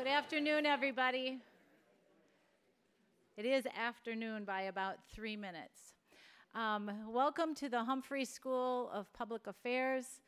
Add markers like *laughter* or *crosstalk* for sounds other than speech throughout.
Good afternoon, everybody. It is afternoon by about three minutes. Um, welcome to the Humphrey School of Public Affairs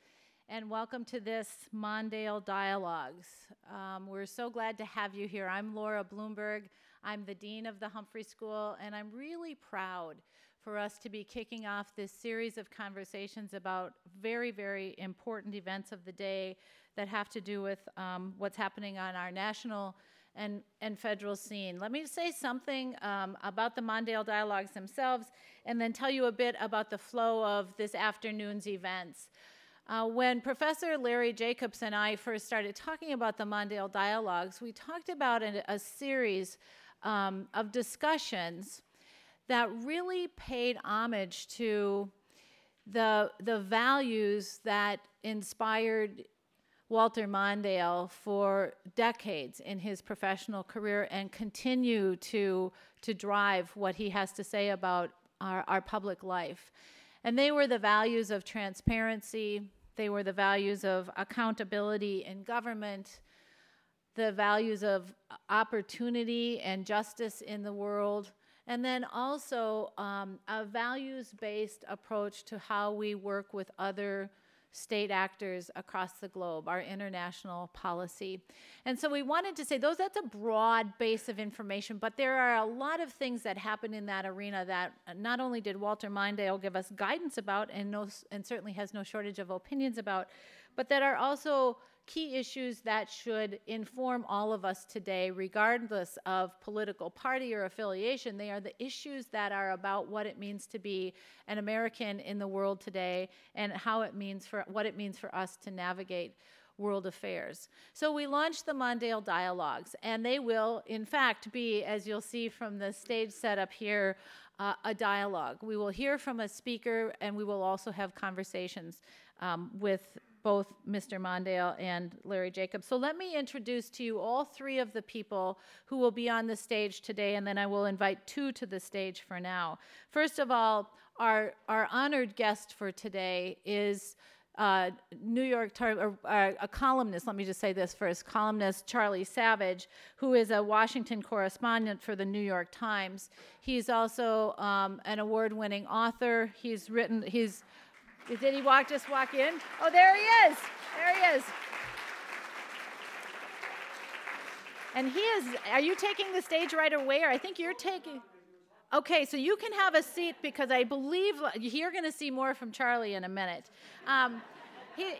and welcome to this Mondale Dialogues. Um, we're so glad to have you here. I'm Laura Bloomberg. I'm the Dean of the Humphrey School, and I'm really proud for us to be kicking off this series of conversations about very, very important events of the day that have to do with um, what's happening on our national and, and federal scene. Let me say something um, about the Mondale Dialogues themselves and then tell you a bit about the flow of this afternoon's events. Uh, when Professor Larry Jacobs and I first started talking about the Mondale Dialogues, we talked about a, a series um, of discussions that really paid homage to the, the values that inspired Walter Mondale for decades in his professional career and continue to, to drive what he has to say about our, our public life. And they were the values of transparency, they were the values of accountability in government, the values of opportunity and justice in the world, and then also um, a values based approach to how we work with other state actors across the globe, our international policy. And so we wanted to say those that's a broad base of information, but there are a lot of things that happen in that arena that not only did Walter Mondale give us guidance about and no, and certainly has no shortage of opinions about, but that are also key issues that should inform all of us today, regardless of political party or affiliation. They are the issues that are about what it means to be an American in the world today and how it means for what it means for us to navigate world affairs. So we launched the Mondale Dialogues, and they will, in fact, be, as you'll see from the stage setup here, uh, a dialogue. We will hear from a speaker, and we will also have conversations um, with both Mr. Mondale and Larry Jacobs. So let me introduce to you all three of the people who will be on the stage today, and then I will invite two to the stage for now. First of all, our, our honored guest for today is uh, New York or, uh, a columnist. Let me just say this first: columnist Charlie Savage, who is a Washington correspondent for the New York Times. He's also um, an award-winning author. He's written. He's did he walk just walk in? Oh, there he is. There he is. And he is, are you taking the stage right away? Or I think you're taking. Okay, so you can have a seat because I believe you're going to see more from Charlie in a minute. Um, he,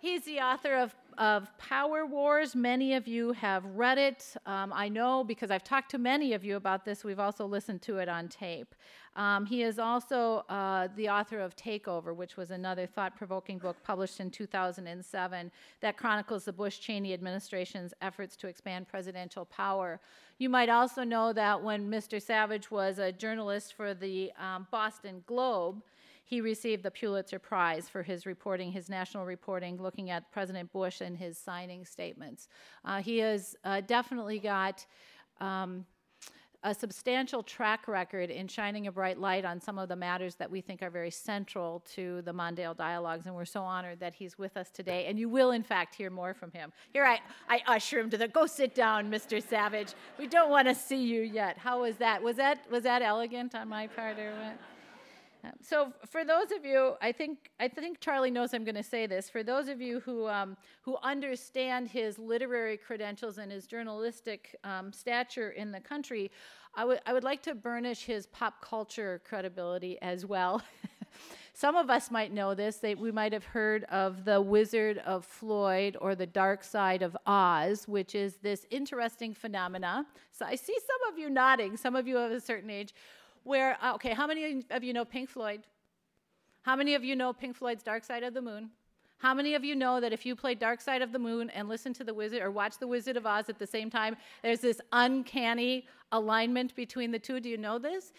he's the author of, of Power Wars. Many of you have read it. Um, I know because I've talked to many of you about this. We've also listened to it on tape. Um, he is also uh, the author of Takeover, which was another thought provoking book published in 2007 that chronicles the Bush Cheney administration's efforts to expand presidential power. You might also know that when Mr. Savage was a journalist for the um, Boston Globe, he received the Pulitzer Prize for his reporting, his national reporting, looking at President Bush and his signing statements. Uh, he has uh, definitely got. Um, a substantial track record in shining a bright light on some of the matters that we think are very central to the Mondale Dialogues, and we're so honored that he's with us today. And you will, in fact, hear more from him. Here, I, I usher him to the. Go sit down, Mr. Savage. We don't want to see you yet. How was that? Was that was that elegant on my part, or what? So, for those of you, I think I think Charlie knows I'm going to say this. For those of you who um, who understand his literary credentials and his journalistic um, stature in the country, I would I would like to burnish his pop culture credibility as well. *laughs* Some of us might know this. They, we might have heard of the Wizard of Floyd or the Dark Side of Oz, which is this interesting phenomena. So I see some of you nodding. Some of you of a certain age where, uh, okay, how many of you know Pink Floyd? How many of you know Pink Floyd's Dark Side of the Moon? How many of you know that if you play Dark Side of the Moon and listen to the Wizard or watch the Wizard of Oz at the same time, there's this uncanny alignment between the two? Do you know this?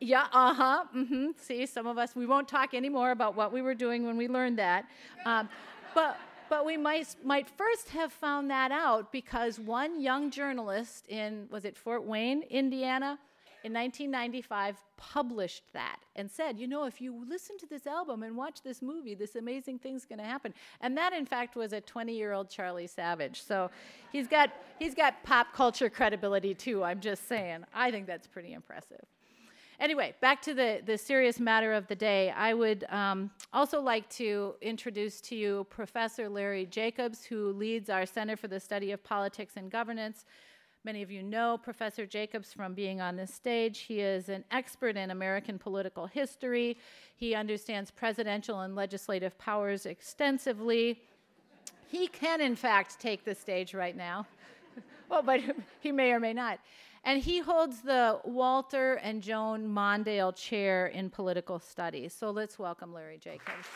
Yeah, uh huh. Mm-hmm. See, some of us, we won't talk anymore about what we were doing when we learned that. Um, *laughs* but but we might, might first have found that out because one young journalist in, was it Fort Wayne, Indiana, in 1995 published that and said, you know, if you listen to this album and watch this movie, this amazing thing's going to happen. And that, in fact, was a 20-year-old Charlie Savage. So he's got he's got pop culture credibility too. I'm just saying. I think that's pretty impressive. Anyway, back to the, the serious matter of the day. I would um, also like to introduce to you Professor Larry Jacobs, who leads our Center for the Study of Politics and Governance. Many of you know Professor Jacobs from being on this stage. He is an expert in American political history. He understands presidential and legislative powers extensively. He can, in fact, take the stage right now. *laughs* well, but *laughs* he may or may not. And he holds the Walter and Joan Mondale Chair in Political Studies. So let's welcome Larry Jacobs.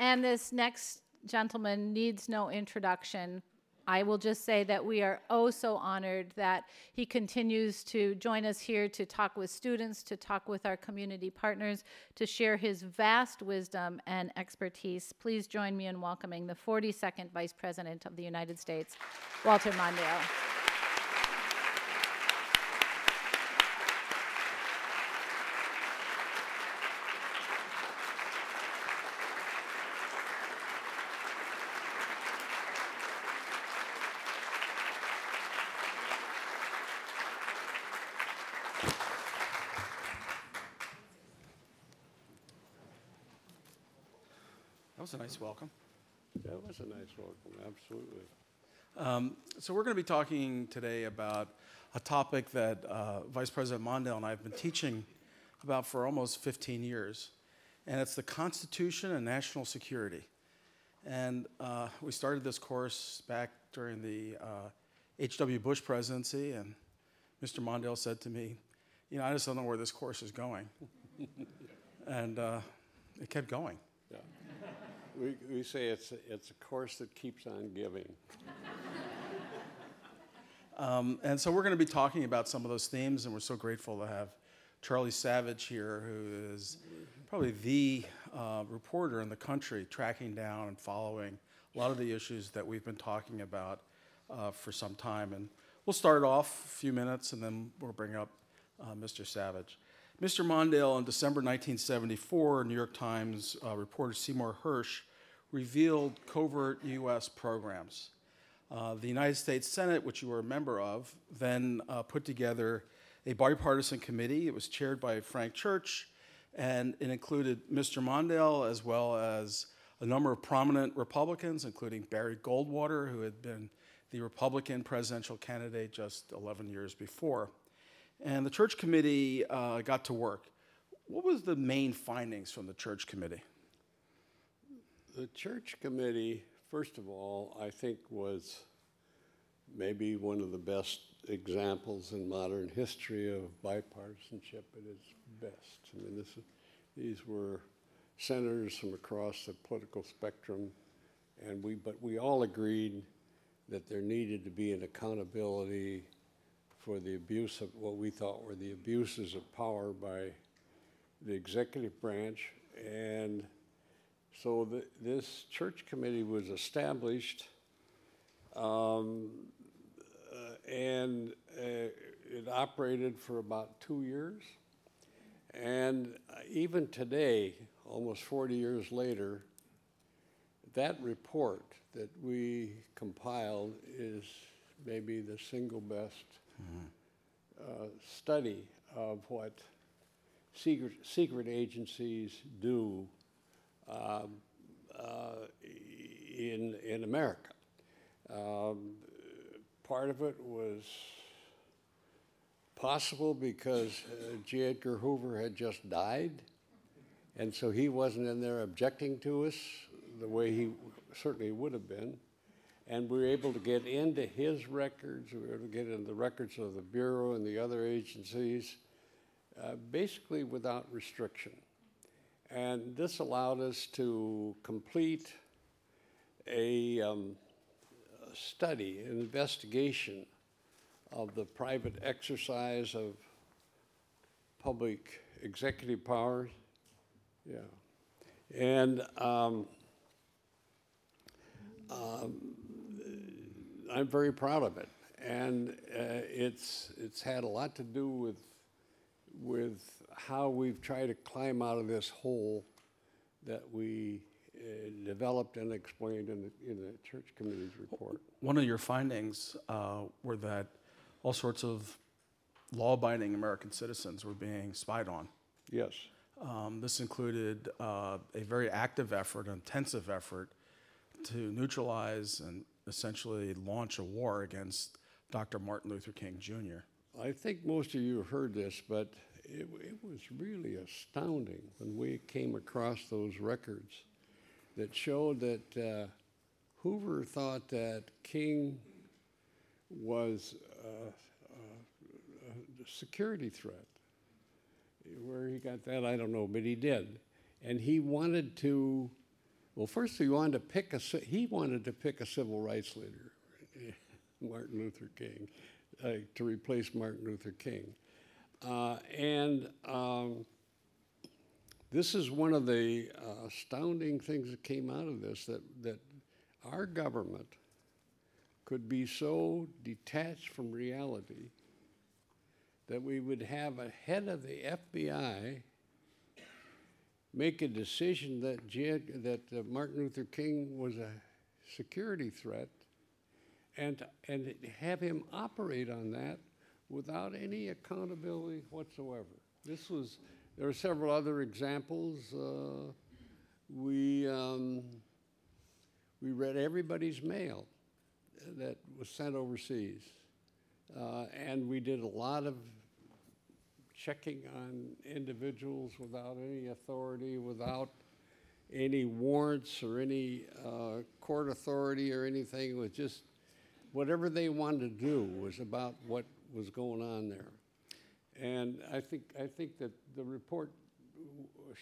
And this next gentleman needs no introduction. I will just say that we are oh so honored that he continues to join us here to talk with students, to talk with our community partners, to share his vast wisdom and expertise. Please join me in welcoming the 42nd Vice President of the United States, Walter Mondale. Nice welcome. That was a nice welcome, absolutely. Um, so we're going to be talking today about a topic that uh, Vice President Mondale and I have been teaching about for almost 15 years, and it's the Constitution and National Security. And uh, we started this course back during the H.W. Uh, Bush presidency, and Mr. Mondale said to me, you know, I just don't know where this course is going. *laughs* and uh, it kept going. We, we say it's, it's a course that keeps on giving. *laughs* um, and so we're going to be talking about some of those themes, and we're so grateful to have Charlie Savage here, who is probably the uh, reporter in the country tracking down and following a lot of the issues that we've been talking about uh, for some time. And we'll start off a few minutes, and then we'll bring up uh, Mr. Savage. Mr. Mondale, in December 1974, New York Times uh, reporter Seymour Hersh revealed covert U.S. programs. Uh, the United States Senate, which you were a member of, then uh, put together a bipartisan committee. It was chaired by Frank Church, and it included Mr. Mondale as well as a number of prominent Republicans, including Barry Goldwater, who had been the Republican presidential candidate just 11 years before. And the Church Committee uh, got to work. What was the main findings from the Church Committee? The church committee, first of all, I think was maybe one of the best examples in modern history of bipartisanship at its best. I mean, this, these were senators from across the political spectrum, and we, but we all agreed that there needed to be an accountability for the abuse of what we thought were the abuses of power by the executive branch and so the, this church committee was established, um, uh, and uh, it operated for about two years. And even today, almost 40 years later, that report that we compiled is maybe the single best mm-hmm. uh, study of what secret, secret agencies do uh, in, in America. Um, part of it was possible because uh, J. Edgar Hoover had just died, and so he wasn't in there objecting to us the way he certainly would have been. And we were able to get into his records, we were able to get into the records of the Bureau and the other agencies, uh, basically without restriction. And this allowed us to complete a, um, study, an investigation of the private exercise of public executive powers. Yeah. And um, I'm very proud of it, and uh, it's it's had a lot to do with with how we've tried to climb out of this hole that we uh, developed and explained in the in the church committee's report. One of your findings uh, were that all sorts of law-abiding American citizens were being spied on. Yes, Um, this included uh, a very active effort, intensive effort, to neutralize and essentially launch a war against Dr. Martin Luther King Jr. I think most of you have heard this, but it, it was really astounding when we came across those records that showed that uh, Hoover thought that King was uh, a security threat. Where he got that, I don't know, but he did. And he wanted to, well, first he wanted to pick a, he wanted to pick a civil rights leader, *laughs* Martin Luther King, uh, to replace Martin Luther King. Uh, and um, this is one of the uh, astounding things that came out of this that, that our government could be so detached from reality that we would have a head of the FBI make a decision that, that uh, Martin Luther King was a security threat and, and have him operate on that without any accountability whatsoever. This was, there are several other examples. Uh, we, um, we read everybody's mail that was sent overseas. Uh, and we did a lot of checking on individuals without any authority, without any warrants or any uh, court authority or anything. It was just whatever they wanted to do was about what was going on there. And I think, I think that the report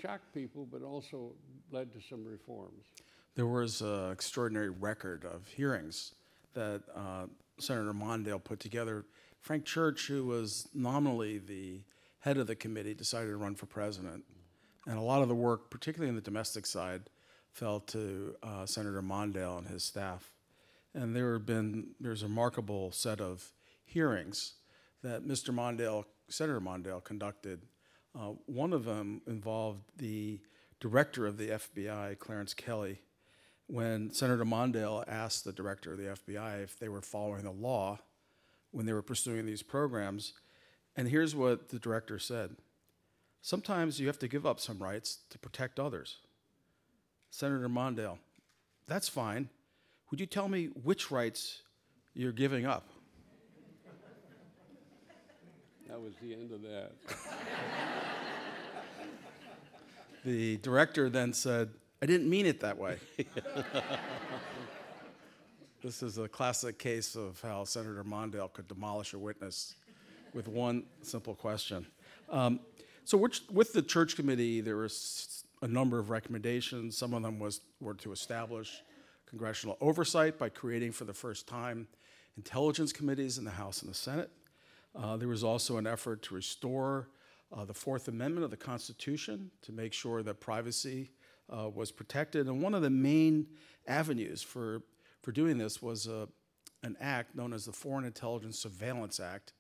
shocked people, but also led to some reforms. There was an extraordinary record of hearings that uh, Senator Mondale put together. Frank Church, who was nominally the head of the committee, decided to run for president. And a lot of the work, particularly on the domestic side, fell to uh, Senator Mondale and his staff. And there have been, there's a remarkable set of hearings that Mr. Mondale, Senator Mondale conducted. Uh, one of them involved the director of the FBI, Clarence Kelley, when Senator Mondale asked the director of the FBI if they were following the law when they were pursuing these programs. And here's what the director said Sometimes you have to give up some rights to protect others. Senator Mondale, that's fine. Would you tell me which rights you're giving up? That was the end of that. *laughs* The director then said, I didn't mean it that way. *laughs* this is a classic case of how Senator Mondale could demolish a witness with one simple question. Um, so, which, with the church committee, there was a number of recommendations. Some of them was, were to establish congressional oversight by creating for the first time intelligence committees in the House and the Senate. Uh, there was also an effort to restore uh, the Fourth Amendment of the Constitution to make sure that privacy uh, was protected. And one of the main avenues for, for doing this was uh, an act known as the Foreign Intelligence Surveillance Act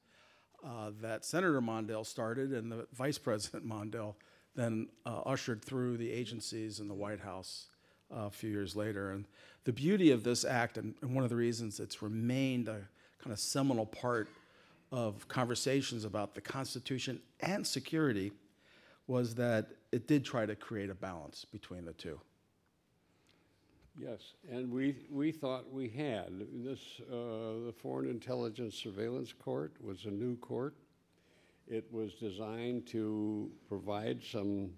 uh, that Senator Mondale started and the Vice *laughs* President Mondale then uh, ushered through the agencies in the White House a few years later. And the beauty of this act, and, and one of the reasons it's remained a kind of seminal part of conversations about the Constitution and security, was that it did try to create a balance between the two. Yes, and we, we thought we had. This, uh, the Foreign Intelligence Surveillance Court was a new court. It was designed to provide some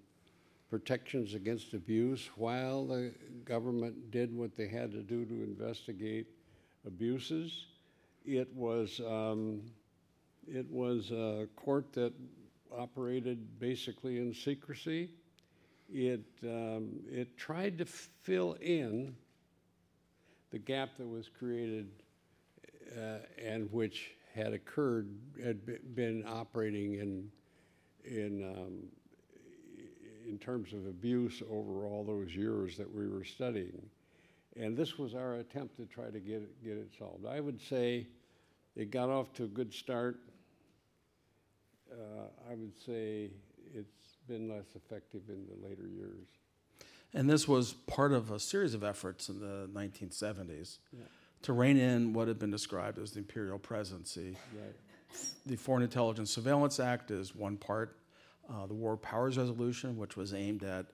protections against abuse while the government did what they had to do to investigate abuses. It was, um, it was a court that operated basically in secrecy. It, um, it tried to fill in the gap that was created uh, and which had occurred, had been operating in, in, um, in terms of abuse over all those years that we were studying. And this was our attempt to try to get it, get it solved. I would say it got off to a good start. Uh, I would say it's been less effective in the later years. And this was part of a series of efforts in the 1970s Yeah. to rein in what had been described as the imperial presidency. Right. The Foreign Intelligence Surveillance Act is one part. Uh, the War Powers Resolution, which was aimed at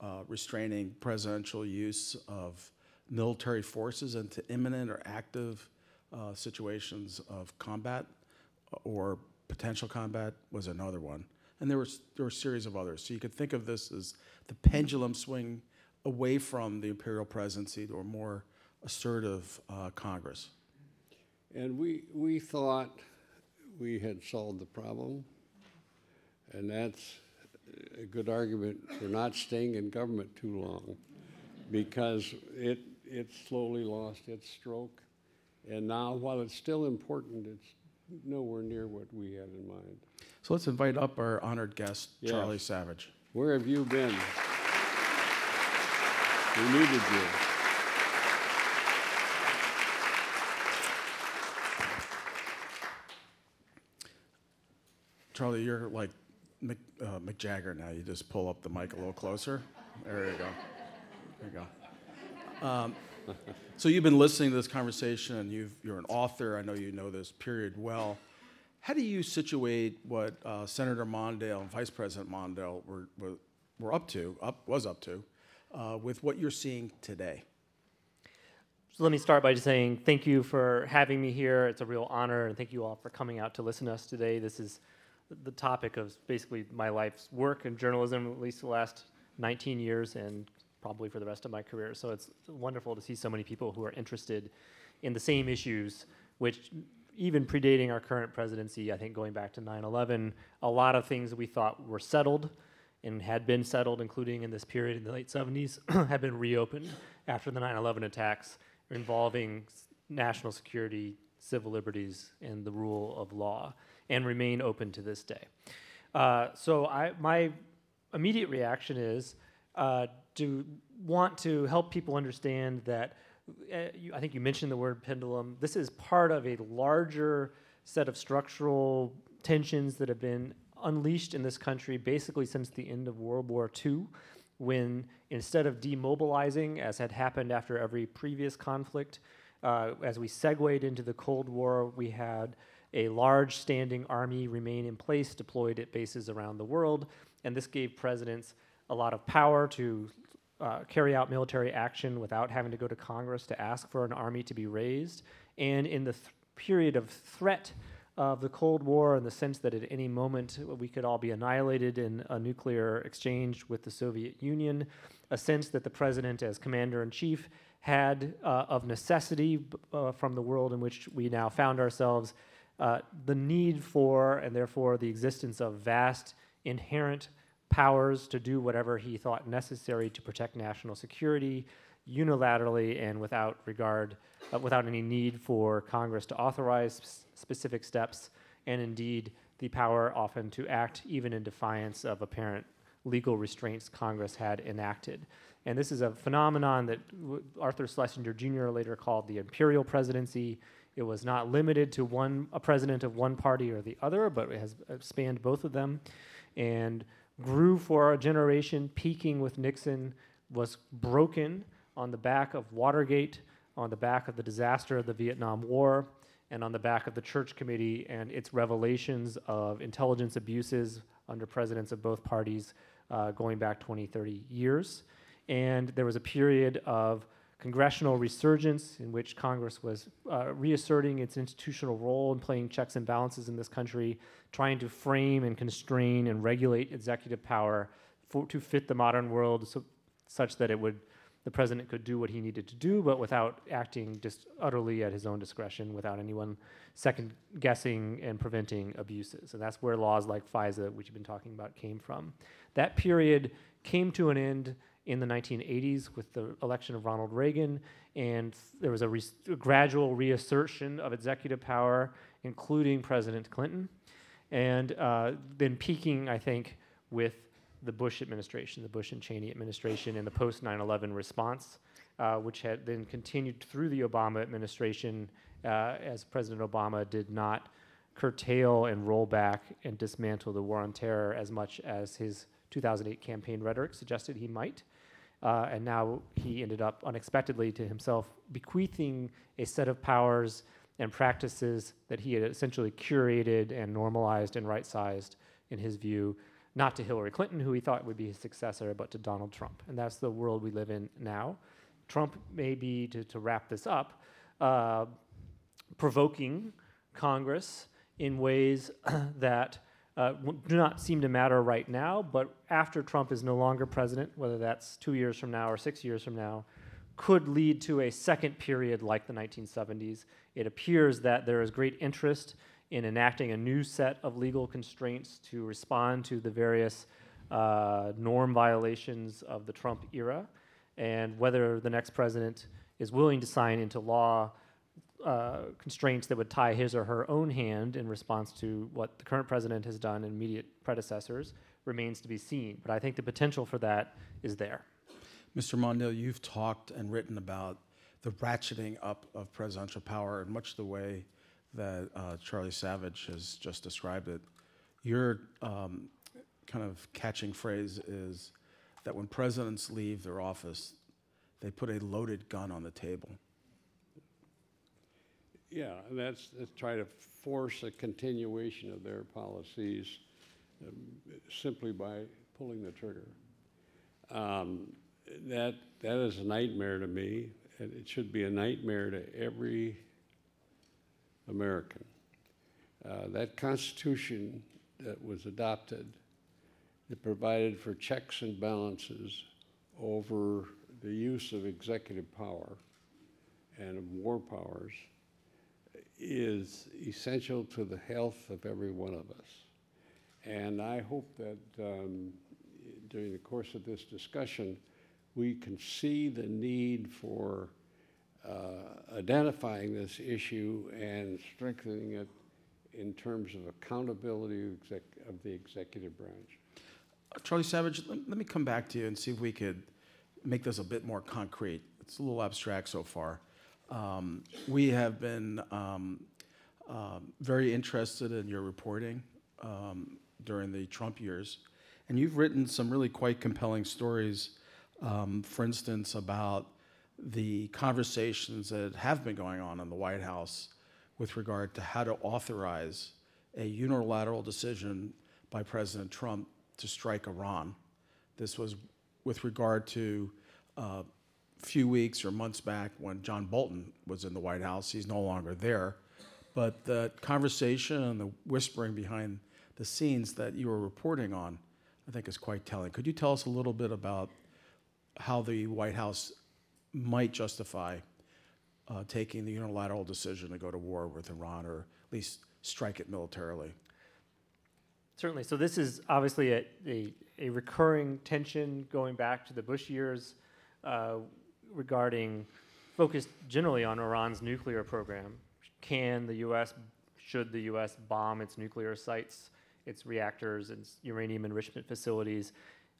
uh, restraining presidential use of military forces into imminent or active uh, situations of combat or potential combat, was another one. And there, was, there were a series of others. So you could think of this as the pendulum swing away from the imperial presidency to a more assertive uh, Congress. And we, we thought we had solved the problem, and that's a good argument for not staying in government too long, because it, it slowly lost its stroke. And now, while it's still important, it's nowhere near what we had in mind. So let's invite up our honored guest. Charlie Savage. Where have you been? We needed you. Charlie, you're like Mick, uh, Mick Jagger now. You just pull up the mic a little closer. There you go. There you go. Um, *laughs* so you've been listening to this conversation, you've, you're an author. I know you know this period well. How do you situate what uh, Senator Mondale and Vice President Mondale were, were, were up to, up, was up to, uh, with what you're seeing today? So let me start by just saying thank you for having me here. It's a real honor, and thank you all for coming out to listen to us today. This is the topic of basically my life's work in journalism, at least the last 19 years, and probably for the rest of my career. So it's wonderful to see so many people who are interested in the same issues, which even predating our current presidency, I think going back to 9 11, a lot of things that we thought were settled and had been settled, including in this period in the late 70s, *clears throat* have been reopened after the 9 11 attacks involving national security, civil liberties, and the rule of law, and remain open to this day. Uh, so I, my immediate reaction is uh, to want to help people understand that. Uh, you, I think you mentioned the word pendulum. This is part of a larger set of structural tensions that have been unleashed in this country basically since the end of World War II, when instead of demobilizing, as had happened after every previous conflict, uh, as we segued into the Cold War, we had a large standing army remain in place, deployed at bases around the world, and this gave presidents a lot of power to uh, carry out military action without having to go to Congress to ask for an army to be raised. And in the th- period of threat of the Cold War, in the sense that at any moment we could all be annihilated in a nuclear exchange with the Soviet Union, a sense that the president, as commander in chief, had uh, of necessity uh, from the world in which we now found ourselves, uh, the need for and therefore the existence of vast inherent powers to do whatever he thought necessary to protect national security unilaterally and without regard, uh, without any need for Congress to authorize specific steps, and indeed the power often to act even in defiance of apparent legal restraints Congress had enacted. And this is a phenomenon that w- Arthur Schlesinger Jr. later called the imperial presidency. It was not limited to one a president of one party or the other, but it has uh, spanned both of them, and grew for a generation, peaking with Nixon, was broken on the back of Watergate, on the back of the disaster of the Vietnam War, and on the back of the Church Committee and its revelations of intelligence abuses under presidents of both parties uh, going back 20, 30 years. And there was a period of congressional resurgence in which Congress was uh, reasserting its institutional role and playing checks and balances in this country, trying to frame and constrain and regulate executive power for, to fit the modern world so, such that it would the president could do what he needed to do, but without acting just utterly at his own discretion, without anyone second guessing and preventing abuses. And that's where laws like FISA, which you've been talking about, came from. That period came to an end in the 1980s with the election of Ronald Reagan, and there was a, re- a gradual reassertion of executive power, including President Clinton, and uh, then peaking, I think, with the Bush administration, the Bush and Cheney administration, and the post 9 11 response. uh, which had then continued through the Obama administration uh, as President Obama did not curtail and roll back and dismantle the war on terror as much as his 2008 campaign rhetoric suggested he might. Uh, and now he ended up unexpectedly to himself bequeathing a set of powers and practices that he had essentially curated and normalized and right sized, in his view, not to Hillary Clinton, who he thought would be his successor, but to Donald Trump. And that's the world we live in now. Trump may be, to, to wrap this up, uh, provoking Congress in ways *clears throat* that uh, do not seem to matter right now, but after Trump is no longer president, whether that's two years from now or six years from now, could lead to a second period like the 1970s. It appears that there is great interest in enacting a new set of legal constraints to respond to the various uh, norm violations of the Trump era, and whether the next president is willing to sign into law uh, constraints that would tie his or her own hand in response to what the current president has done and immediate predecessors remains to be seen. But I think the potential for that is there. Mr. Mondale, you've talked and written about the ratcheting up of presidential power in much the way that uh, Charlie Savage has just described it. Your um, kind of catching phrase is that when presidents leave their office, they put a loaded gun on the table. Yeah, and that's, that's try to force a continuation of their policies um, simply by pulling the trigger. Um, that, that is a nightmare to me, and it should be a nightmare to every American. Uh, that Constitution that was adopted, it provided for checks and balances over the use of executive power and of war powers, is essential to the health of every one of us. And I hope that um, during the course of this discussion, we can see the need for uh, identifying this issue and strengthening it in terms of accountability of, exec- of the executive branch. Charlie Savage, let, let me come back to you and see if we could make this a bit more concrete. It's a little abstract so far. Um, we have been um, um, very interested in your reporting um, during the Trump years, and you've written some really quite compelling stories. Um, for instance, about the conversations that have been going on in the White House with regard to how to authorize a unilateral decision by President Trump to strike Iran. This was with regard to uh, few weeks or months back when John Bolton was in the White House. He's no longer there. But the conversation and the whispering behind the scenes that you were reporting on, I think, is quite telling. Could you tell us a little bit about how the White House might justify uh, taking the unilateral decision to go to war with Iran or at least strike it militarily? Certainly. So this is obviously a, a, a recurring tension going back to the Bush years uh, regarding focused generally on Iran's nuclear program. Can the U.S. should the U.S. bomb its nuclear sites, its reactors, its uranium enrichment facilities,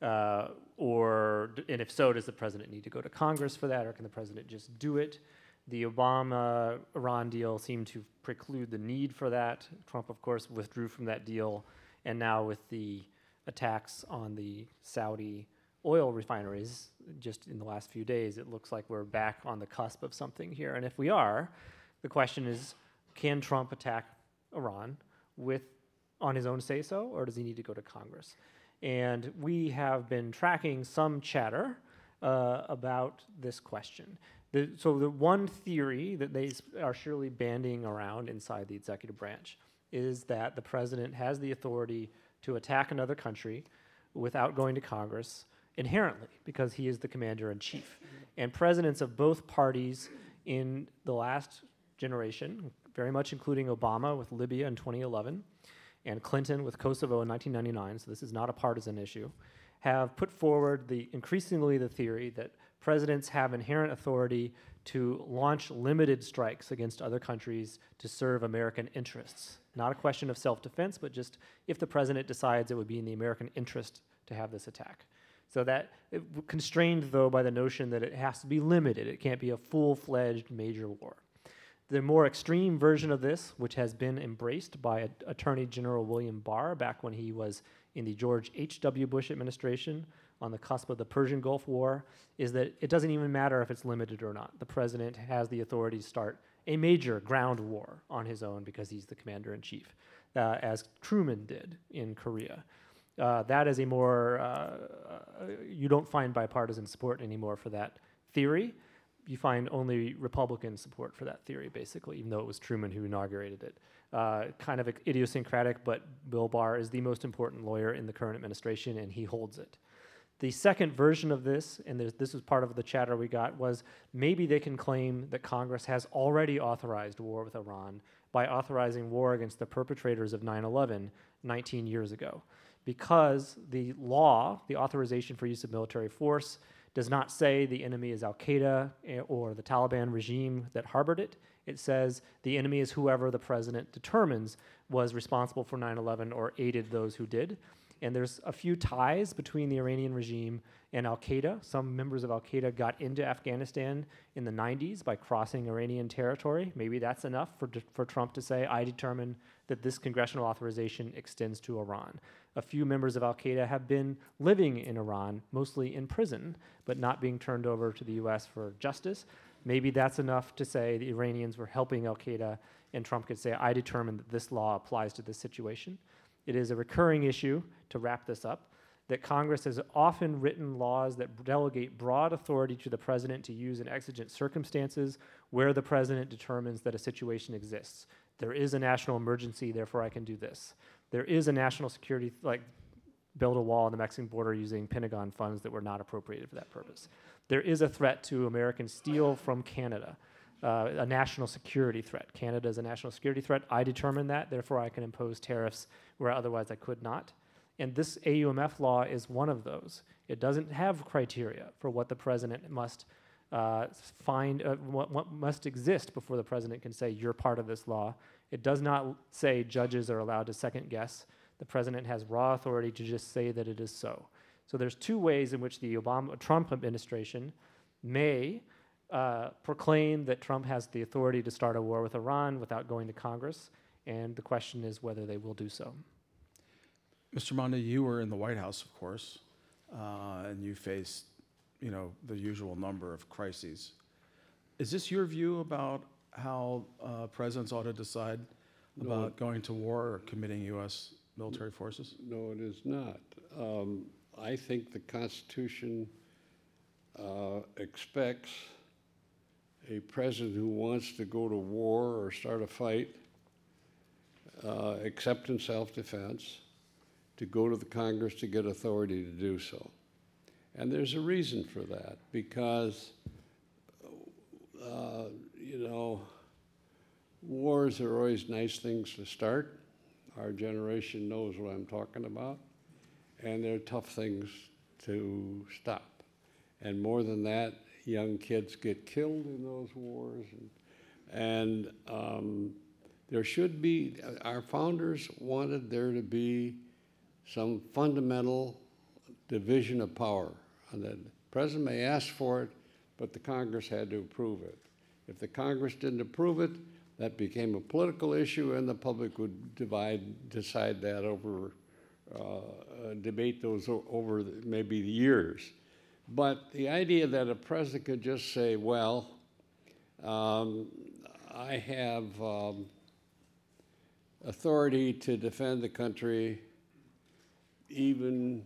uh, or and if so, does the president need to go to Congress for that, or can the president just do it? The Obama Iran deal seemed to preclude the need for that. Trump, of course, withdrew from that deal, and now with the attacks on the Saudi oil refineries just in the last few days, it looks like we're back on the cusp of something here. And if we are, the question is can Trump attack Iran with on his own say so, or does he need to go to Congress? And we have been tracking some chatter uh, about this question. The, so, the one theory that they are surely banding around inside the executive branch is that the president has the authority to attack another country without going to Congress inherently because he is the commander in chief. And presidents of both parties in the last generation, very much including Obama with Libya in 2011 and Clinton with Kosovo in 1999, so this is not a partisan issue, have put forward the increasingly the theory that presidents have inherent authority to launch limited strikes against other countries to serve American interests. Not a question of self defense, but just if the president decides it would be in the American interest to have this attack. So that constrained though by the notion that it has to be limited. It can't be a full-fledged major war. The more extreme version of this, which has been embraced by Attorney General William Barr back when he was in the George H.W. Bush administration on the cusp of the Persian Gulf War, is that it doesn't even matter if it's limited or not. The president has the authority to start a major ground war on his own because he's the commander in chief, uh, as Truman did in Korea. Uh, that is a more, uh, uh, you don't find bipartisan support anymore for that theory. You find only Republican support for that theory, basically, even though it was Truman who inaugurated it. Uh, kind of idiosyncratic, but Bill Barr is the most important lawyer in the current administration, and he holds it. The second version of this, and this was part of the chatter we got, was maybe they can claim that Congress has already authorized war with Iran by authorizing war against the perpetrators of 9 11 19 years ago. Because the law, the authorization for use of military force, does not say the enemy is Al Qaeda eh, or the Taliban regime that harbored it. It says the enemy is whoever the president determines was responsible for 9 11 or aided those who did. And there's a few ties between the Iranian regime and Al Qaeda. Some members of Al Qaeda got into Afghanistan in the 90s by crossing Iranian territory. Maybe that's enough for, for Trump to say, I determine that this congressional authorization extends to Iran. A few members of Al Qaeda have been living in Iran, mostly in prison, but not being turned over to the US for justice. Maybe that's enough to say the Iranians were helping Al Qaeda, and Trump could say, I determine that this law applies to this situation. It is a recurring issue, to wrap this up, that Congress has often written laws that delegate broad authority to the president to use in exigent circumstances where the president determines that a situation exists. There is a national emergency, therefore I can do this. There is a national security, like build a wall on the Mexican border using Pentagon funds that were not appropriated for that purpose. There is a threat to American steel from Canada, uh, a national security threat. Canada is a national security threat. I determine that, therefore I can impose tariffs where otherwise I could not. And this AUMF law is one of those. It doesn't have criteria for what the president must uh, find, uh, what, what must exist before the president can say, you're part of this law. It does not say judges are allowed to second guess. The president has raw authority to just say that it is so. So there's two ways in which the Obama Trump administration may uh, proclaim that Trump has the authority to start a war with Iran without going to Congress, and the question is whether they will do so. Mr. Monda, you were in the White House, of course, uh, and you faced, you know, the usual number of crises. Is this your view about how uh, presidents ought to decide No. about going to war or committing U.S. military forces? No, it is not. Um, I think the Constitution uh, expects a president who wants to go to war or start a fight, uh, except in self-defense, to go to the Congress to get authority to do so. And there's a reason for that, because, uh, you know, wars are always nice things to start. Our generation knows what I'm talking about. And they're tough things to stop. And more than that, young kids get killed in those wars. And, and um, there should be, our founders wanted there to be some fundamental division of power. And the president may ask for it, but the Congress had to approve it. If the Congress didn't approve it, that became a political issue, and the public would divide, decide that over, uh, uh, debate those over maybe the years. But the idea that a president could just say, well, um, I have um, authority to defend the country even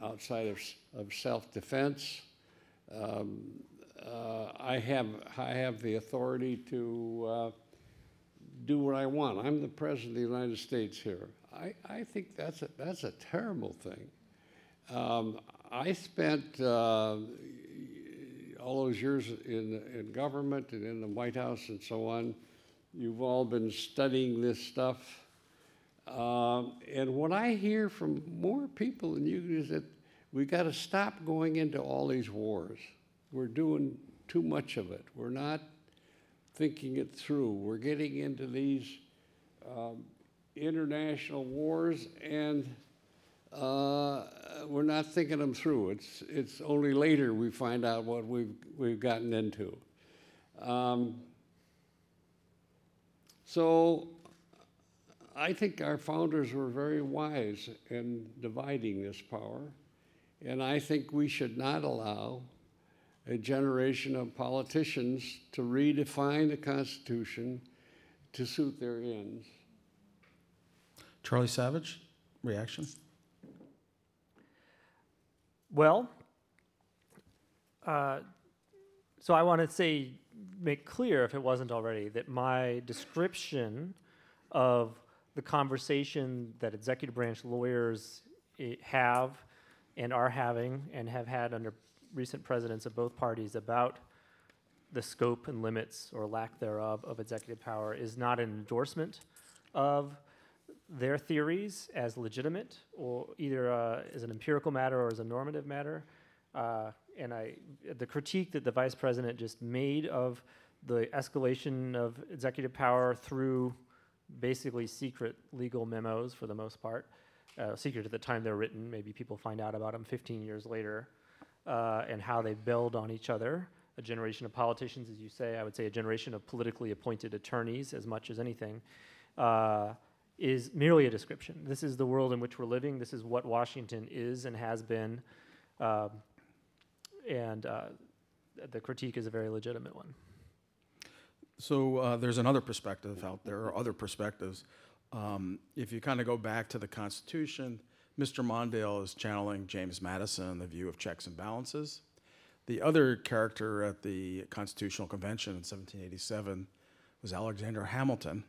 outside of, of self-defense. Um, uh, I have, I have the authority to uh, do what I want. I'm the president of the United States here. I, I think that's a, that's a terrible thing. Um, I spent uh, all those years in, in government and in the White House and so on. You've all been studying this stuff. Um, and what I hear from more people than you is that we got to stop going into all these wars. We're doing too much of it. We're not thinking it through. We're getting into these um, international wars, and uh, we're not thinking them through. It's, it's only later we find out what we've, we've gotten into. Um, so I think our founders were very wise in dividing this power, and I think we should not allow a generation of politicians to redefine the Constitution to suit their ends. Charlie Savage, reaction? Well, uh, so I want to say, make clear, if it wasn't already, that my description of the conversation that executive branch lawyers eh, have and are having and have had under recent presidents of both parties about the scope and limits or lack thereof of executive power is not an endorsement of their theories as legitimate or either uh, as an empirical matter or as a normative matter. Uh, and I, the critique that the vice president just made of the escalation of executive power through basically secret legal memos for the most part, uh, secret at the time they're written. Maybe people find out about them 15 years later, uh, and how they build on each other. A generation of politicians, as you say, I would say a generation of politically appointed attorneys, as much as anything, uh, is merely a description. This is the world in which we're living. This is what Washington is and has been. Um, and uh, the critique is a very legitimate one. So uh, there's another perspective out there, or other perspectives. Um, if you kind of go back to the Constitution, Mr. Mondale is channeling James Madison, the view of checks and balances. The other character at the Constitutional Convention in 1787 was Alexander Hamilton.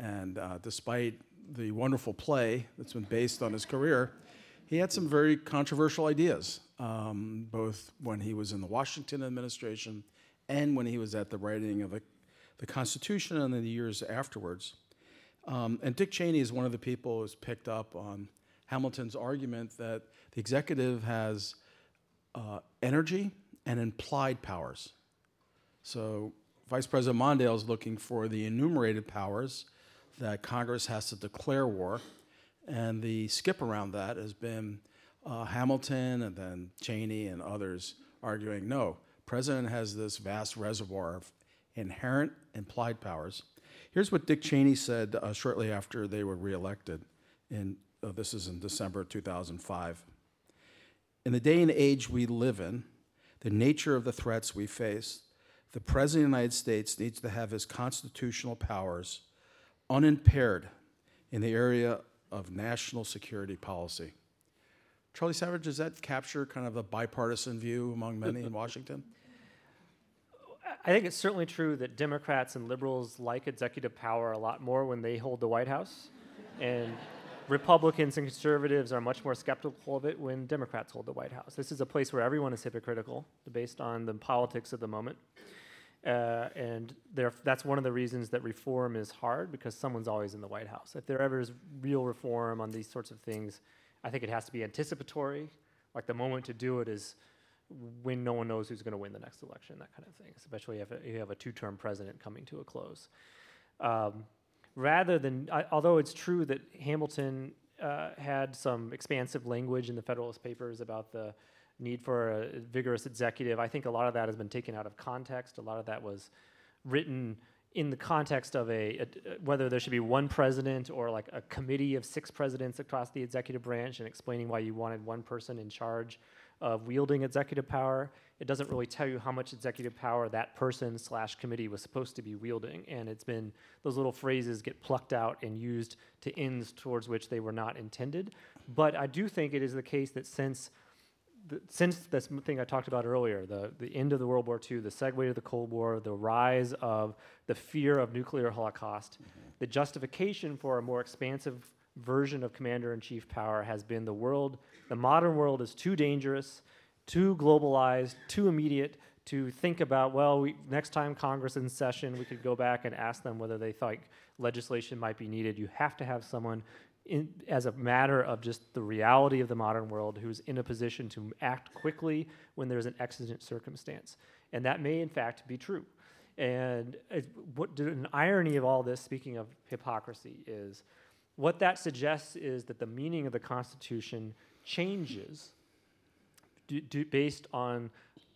And uh, despite the wonderful play that's been based on his career, he had some very controversial ideas, um, both when he was in the Washington administration and when he was at the writing of the, the Constitution and the years afterwards. Um, and Dick Cheney is one of the people who's picked up on Hamilton's argument that the executive has uh, energy and implied powers. So Vice President Mondale is looking for the enumerated powers that Congress has to declare war, and the skip around that has been uh, Hamilton and then Cheney and others arguing no, president has this vast reservoir of inherent implied powers. Here's what Dick Cheney said uh, shortly after they were reelected. In, uh, this is in December 2005. In the day and age we live in, the nature of the threats we face, the President of the United States needs to have his constitutional powers unimpaired in the area of national security policy. Charlie Savage, does that capture kind of a bipartisan view among many in *laughs* Washington? I think it's certainly true that Democrats and liberals like executive power a lot more when they hold the White House. and Republicans and conservatives are much more skeptical of it when Democrats hold the White House. This is a place where everyone is hypocritical based on the politics of the moment. Uh, and that's one of the reasons that reform is hard because someone's always in the White House. If there ever is real reform on these sorts of things, I think it has to be anticipatory. Like the moment to do it is when no one knows who's going to win the next election, that kind of thing, especially if you have a two term president coming to a close. Um, rather than, I, although it's true that Hamilton uh, had some expansive language in the Federalist Papers about the need for a vigorous executive, I think a lot of that has been taken out of context. A lot of that was written in the context of a, a, whether there should be one president or like a committee of six presidents across the executive branch and explaining why you wanted one person in charge of wielding executive power. It doesn't really tell you how much executive power that person slash committee was supposed to be wielding. And it's been, those little phrases get plucked out and used to ends towards which they were not intended. But I do think it is the case that since the, since this thing I talked about earlier, the, the end of the World War II, the segue to the Cold War, the rise of the fear of nuclear holocaust, mm-hmm. the justification for a more expansive version of commander in chief power has been the world, the modern world is too dangerous, too globalized, too immediate to think about, well, we, next time Congress is in session, we could go back and ask them whether they thought legislation might be needed. You have to have someone in, as a matter of just the reality of the modern world who's in a position to act quickly when there's an exigent circumstance. And that may, in fact, be true. And it, what, an irony of all this, speaking of hypocrisy, is what that suggests is that the meaning of the Constitution changes d- d- based on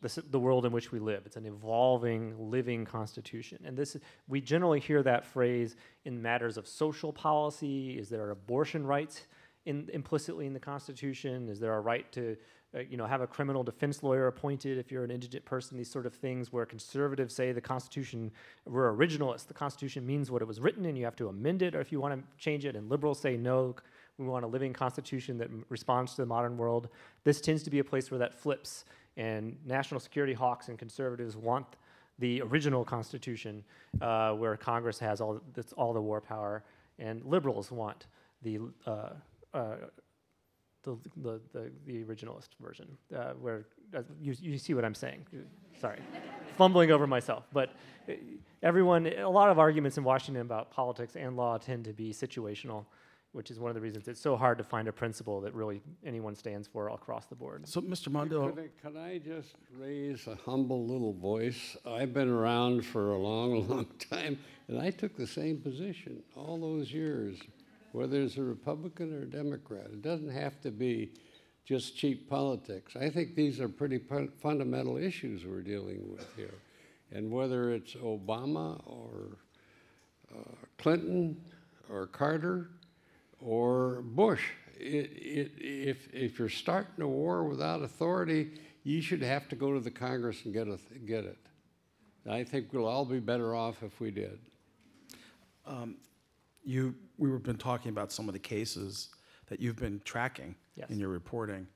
the, the world in which we live. It's an evolving, living Constitution. And this, we generally hear that phrase in matters of social policy. Is there abortion rights in, implicitly in the Constitution? Is there a right to, uh, you know, have a criminal defense lawyer appointed if you're an indigent person? These sort of things where conservatives say the Constitution, we're originalists. The Constitution means what it was written, and you have to amend it, or if you want to change it. And liberals say no. We want a living constitution that responds to the modern world. This tends to be a place where that flips, and national security hawks and conservatives want the original constitution, uh, where Congress has all that's all the war power, and liberals want the uh, uh, the, the, the, the originalist version, uh, where uh, you, you see what I'm saying. Sorry, *laughs* fumbling over myself. But uh, everyone, a lot of arguments in Washington about politics and law tend to be situational, which is one of the reasons it's so hard to find a principle that really anyone stands for across the board. So, Mr. Mondale, Could I, could I just raise a humble little voice? I've been around for a long, *laughs* long time, and I took the same position all those years, whether it's a Republican or a Democrat. It doesn't have to be just cheap politics. I think these are pretty pu- fundamental issues we're dealing with here. And whether it's Obama or uh, Clinton or Carter or Bush. It, it, if, if you're starting a war without authority, you should have to go to the Congress and get, a, get it. I think we'll all be better off if we did. Um, you, we were been talking about some of the cases that you've been tracking Yes. in your reporting.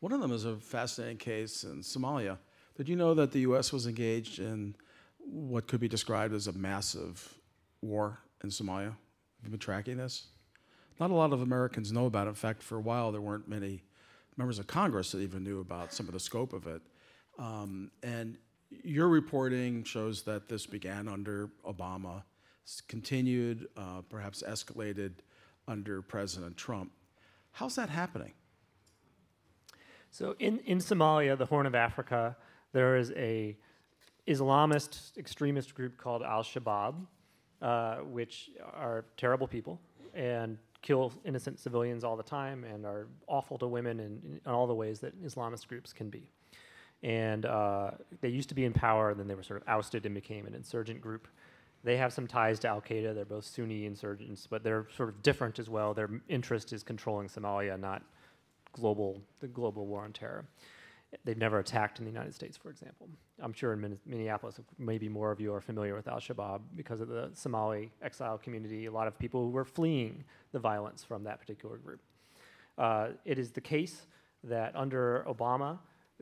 One of them is a fascinating case in Somalia. Did you know that the U.S. was engaged in what could be described as a massive war in Somalia? Have you been tracking this? Not a lot of Americans know about it. In fact, for a while, there weren't many members of Congress that even knew about some of the scope of it. Um, and your reporting shows that this began under Obama, continued, uh, perhaps escalated under President Trump. How's that happening? So in, in Somalia, the Horn of Africa, there is a Islamist extremist group called Al Shabaab, uh, which are terrible people and kill innocent civilians all the time and are awful to women in, in all the ways that Islamist groups can be. And uh, they used to be in power, and then they were sort of ousted and became an insurgent group. They have some ties to Al Qaeda. They're both Sunni insurgents, but they're sort of different as well. Their interest is controlling Somalia, not global the global war on terror. They've never attacked in the United States, for example. I'm sure in Min- Minneapolis, maybe more of you are familiar with Al Shabaab because of the Somali exile community. A lot of people who were fleeing the violence from that particular group. Uh, it is the case that under Obama,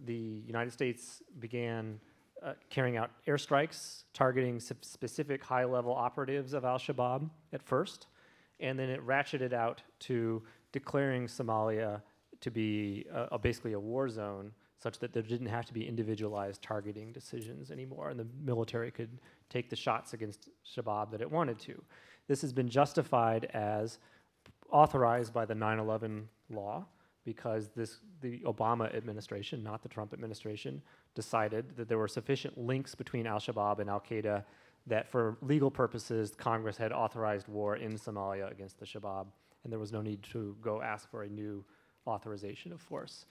the United States began uh, carrying out airstrikes targeting sp- specific high level operatives of Al Shabaab at first, and then it ratcheted out to declaring Somalia to be a, a basically a war zone, such that there didn't have to be individualized targeting decisions anymore, and the military could take the shots against Shabaab that it wanted to. This has been justified as authorized by the 9/11 law because this the Obama administration, not the Trump administration, decided that there were sufficient links between Al Shabaab and Al Qaeda that for legal purposes Congress had authorized war in Somalia against the Shabaab, and there was no need to go ask for a new authorization of force.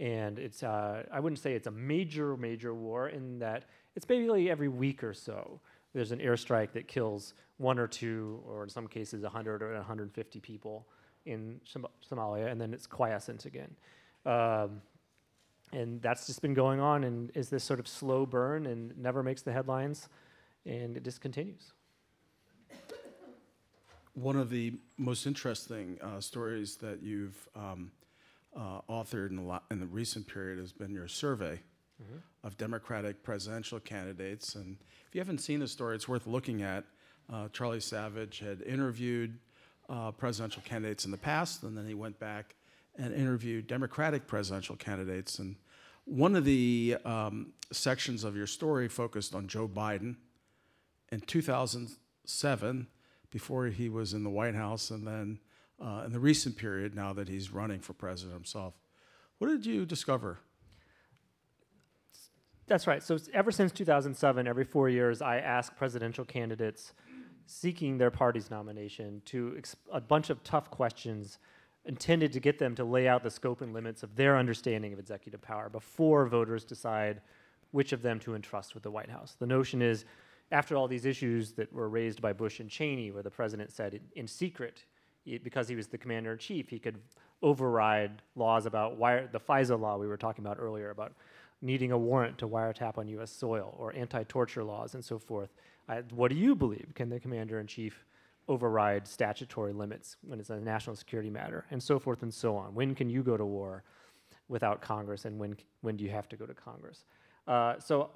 And it's uh, I wouldn't say it's a major major war in that it's basically every week or so there's an airstrike that kills one or two, or in some cases 100 or 150 people in Som- Somalia, and then it's quiescent again. Um, and that's just been going on, and is this sort of slow burn and never makes the headlines, and it just continues. One of the most interesting uh, stories that you've um, uh, authored in the, lo- in the recent period has been your survey of Democratic presidential candidates. And if you haven't seen the story, it's worth looking at. Uh, Charlie Savage had interviewed uh, presidential candidates in the past, and then he went back and interviewed Democratic presidential candidates. And one of the um, sections of your story focused on Joe Biden in 2007, before he was in the White House, and then uh, in the recent period, now that he's running for president himself. What did you discover? That's right. So ever since 2007, every four years, I ask presidential candidates seeking their party's nomination to ex- a bunch of tough questions intended to get them to lay out the scope and limits of their understanding of executive power before voters decide which of them to entrust with the White House. The notion is, after all these issues that were raised by Bush and Cheney, where the president said in, in secret, because he was the commander in chief, he could override laws about wire, the FISA law we were talking about earlier about needing a warrant to wiretap on U.S. soil or anti-torture laws and so forth. I, what do you believe? Can the commander in chief override statutory limits when it's a national security matter, and so forth and so on? When can you go to war without Congress, and when when do you have to go to Congress? Uh, so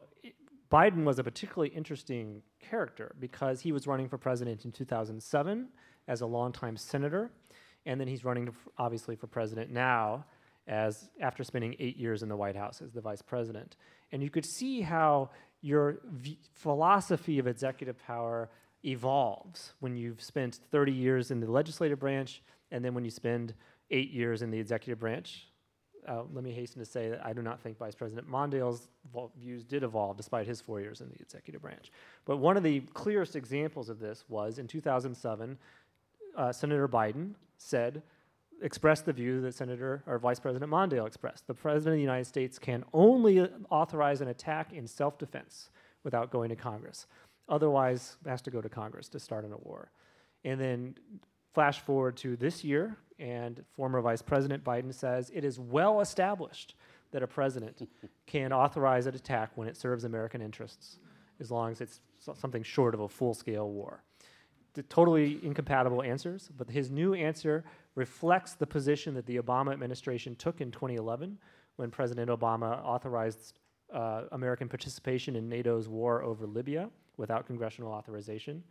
Biden was a particularly interesting character because he was running for president in 2007 as a longtime senator, and then he's running, obviously, for president now as after spending eight years in the White House as the vice president. And you could see how your v- philosophy of executive power evolves when you've spent 30 years in the legislative branch and then when you spend eight years in the executive branch. Uh, let me hasten to say that I do not think Vice President Mondale's views did evolve despite his four years in the executive branch. But one of the clearest examples of this was in 2007, uh, Senator Biden said, expressed the view that Senator or Vice President Mondale expressed. The President of the United States can only authorize an attack in self defense without going to Congress. Otherwise, has to go to Congress to start in a war. And then flash forward to this year, and former Vice President Biden says it is well established that a president *laughs* can authorize an attack when it serves American interests, as long as it's something short of a full scale war. Totally incompatible answers, but his new answer reflects the position that the Obama administration took in 2011 when President Obama authorized uh, American participation in NATO's war over Libya without congressional authorization,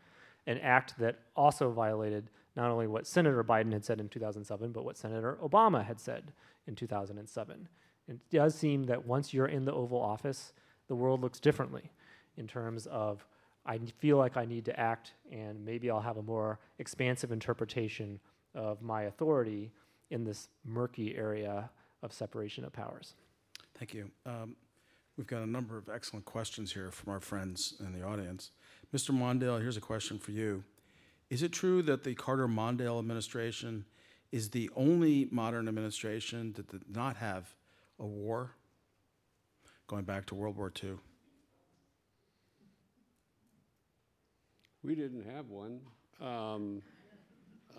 an act that also violated not only what Senator Biden had said in 2007, but what Senator Obama had said in 2007. It does seem that once you're in the Oval Office, the world looks differently in terms of I feel like I need to act, and maybe I'll have a more expansive interpretation of my authority in this murky area of separation of powers. Thank you. Um, We've got a number of excellent questions here from our friends in the audience. Mr. Mondale, here's a question for you. Is it true that the Carter Mondale administration is the only modern administration that did not have a war going back to World War II? We didn't have one. Um,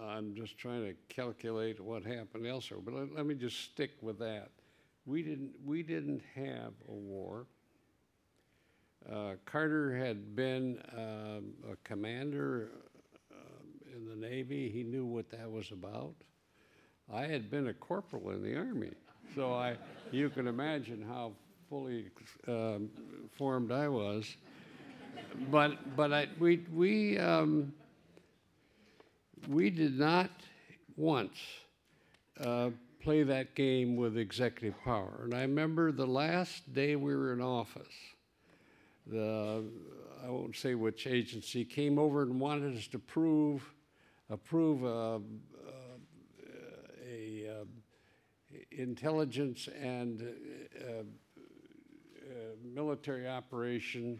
I'm just trying to calculate what happened elsewhere, but let, let me just stick with that. We didn't, we didn't have a war. Uh, Carter had been um, a commander um, in the Navy. He knew what that was about. I had been a corporal in the Army, so I, you can imagine how fully um, formed I was but but I, we we um, we did not once uh, play that game with executive power. And I remember the last day we were in office, the I won't say which agency came over and wanted us to prove approve a, a, a, intelligence and uh, uh, military operation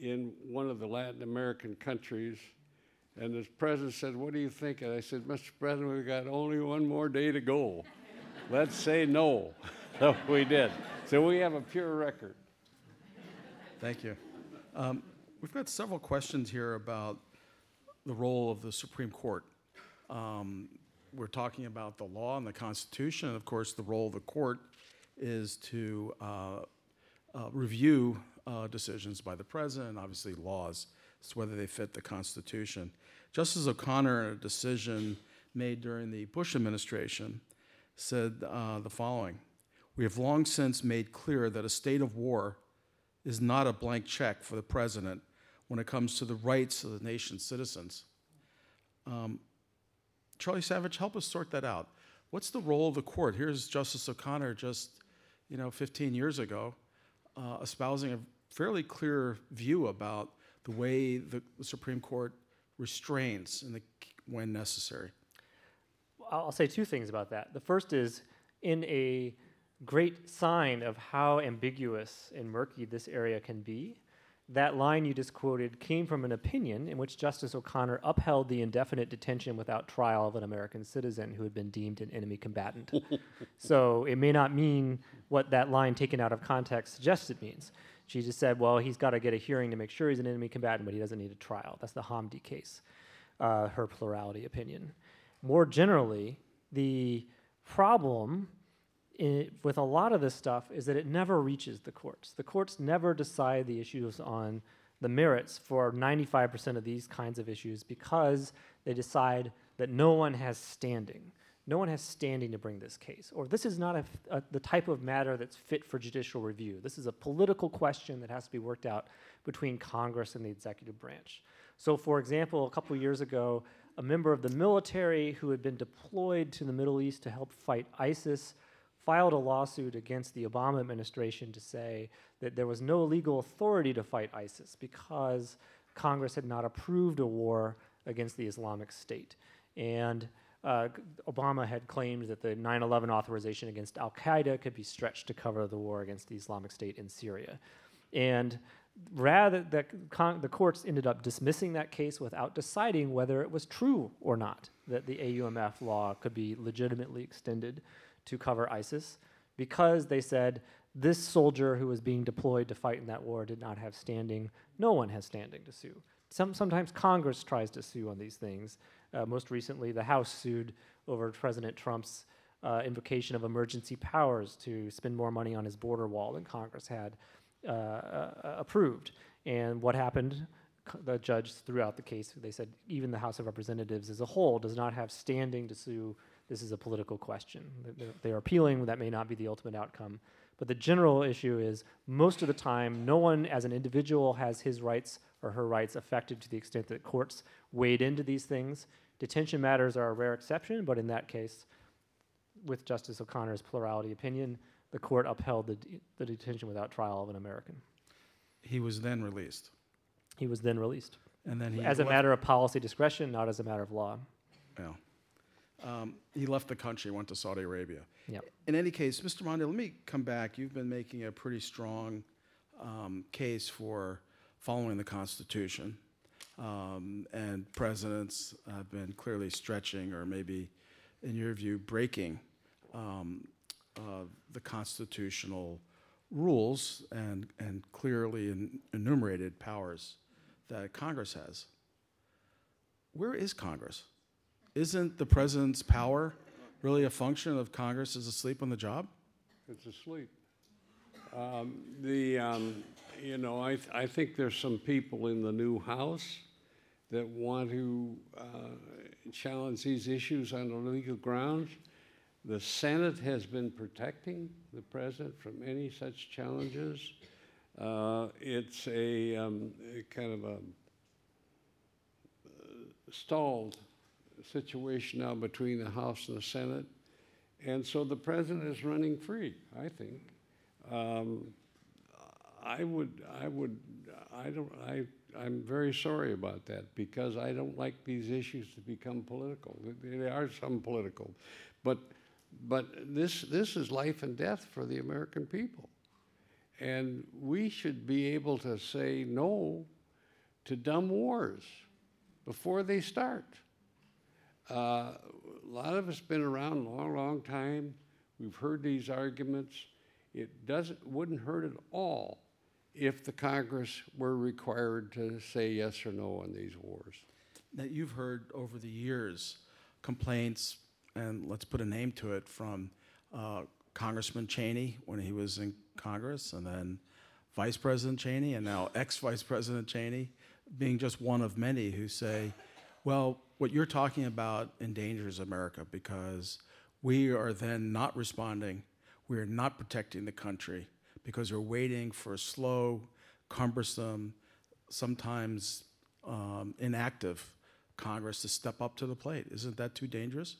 in one of the Latin American countries. And the president said, What do you think? And I said, Mr. President, we've got only one more day to go. Let's say no. *laughs* So we did. So we have a pure record. Thank you. Um, we've got several questions here about the role of the Supreme Court. Um, we're talking about the law and the Constitution, and of course, the role of the court is to uh, uh, review uh, decisions by the president, obviously laws, to whether they fit the Constitution. Justice O'Connor, in a decision made during the Bush administration, said uh, the following We have long since made clear that a state of war is not a blank check for the president when it comes to the rights of the nation's citizens. Um, Charlie Savage, help us sort that out. What's the role of the court? Here's Justice O'Connor just, you know, 15 years ago, uh, espousing a fairly clear view about the way the, the Supreme Court restrains in the, when necessary. I'll I'll say two things about that. The first is in a great sign of how ambiguous and murky this area can be. That line you just quoted came from an opinion in which Justice O'Connor upheld the indefinite detention without trial of an American citizen who had been deemed an enemy combatant. *laughs* so it may not mean what that line taken out of context suggests it means. She just said, well, he's got to get a hearing to make sure he's an enemy combatant, but he doesn't need a trial. That's the Hamdi case, uh, her plurality opinion. More generally, the problem i with a lot of this stuff is that it never reaches the courts. The courts never decide the issues on the merits for 95% of these kinds of issues because they decide that no one has standing. No one has standing to bring this case. Or this is not a, a, the type of matter that's fit for judicial review. This is a political question that has to be worked out between Congress and the executive branch. So, for example, a couple years ago, a member of the military who had been deployed to the Middle East to help fight ISIS filed a lawsuit against the Obama administration to say that there was no legal authority to fight ISIS because Congress had not approved a war against the Islamic State. And uh, Obama had claimed that the 9 11 authorization against Al Qaeda could be stretched to cover the war against the Islamic State in Syria. And rather, the, the courts ended up dismissing that case without deciding whether it was true or not that the AUMF law could be legitimately extended to cover ISIS because they said this soldier who was being deployed to fight in that war did not have standing. No one has standing to sue. Some, sometimes Congress tries to sue on these things. Uh, most recently, the House sued over President Trump's uh, invocation of emergency powers to spend more money on his border wall than Congress had uh, uh approved. And what happened? The judge threw out the case. They said even the House of Representatives as a whole does not have standing to sue this is a political question. They're appealing, that may not be the ultimate outcome. But the general issue is most of the time, no one as an individual has his rights or her rights affected to the extent that courts wade into these things. Detention matters are a rare exception, but in that case, with Justice O'Connor's plurality opinion, the court upheld the, the detention without trial of an American. He was then released. He was then released. And then he as a left- matter of policy discretion, not as a matter of law. Yeah. Um, he left the country, went to Saudi Arabia. Yep. In any case, Mr. Mondo, let me come back. You've been making a pretty strong um, case for following the Constitution, um, and presidents have been clearly stretching, or maybe, in your view, breaking um, uh, the constitutional rules and and clearly en- enumerated powers that Congress has. Where is Congress? isn't the president's power really a function of Congress is asleep on the job? It's asleep. Um, the, um, you know, I, th- I think there's some people in the new House that want to uh, challenge these issues on legal grounds. The Senate has been protecting the president from any such challenges. Uh, it's a, um, kind of a uh, stalled situation now between the House and the Senate. And so the president is running free, I think. Um, I would, I would, I don't, I, I'm very sorry about that because I don't like these issues to become political. They, are some political, but, but this, this is life and death for the American people. And we should be able to say no to dumb wars before they start. Uh, a lot of us have been around a long, long time. We've heard these arguments. It doesn't wouldn't hurt at all if the Congress were required to say yes or no on these wars. That you've heard over the years complaints, and let's put a name to it, from uh, Congressman Cheney when he was in Congress, and then Vice President Cheney, and now ex Vice President Cheney, being just one of many who say, well, what you're talking about endangers America because we are then not responding. We are not protecting the country because we're waiting for a slow, cumbersome, sometimes um, inactive Congress to step up to the plate. Isn't that too dangerous?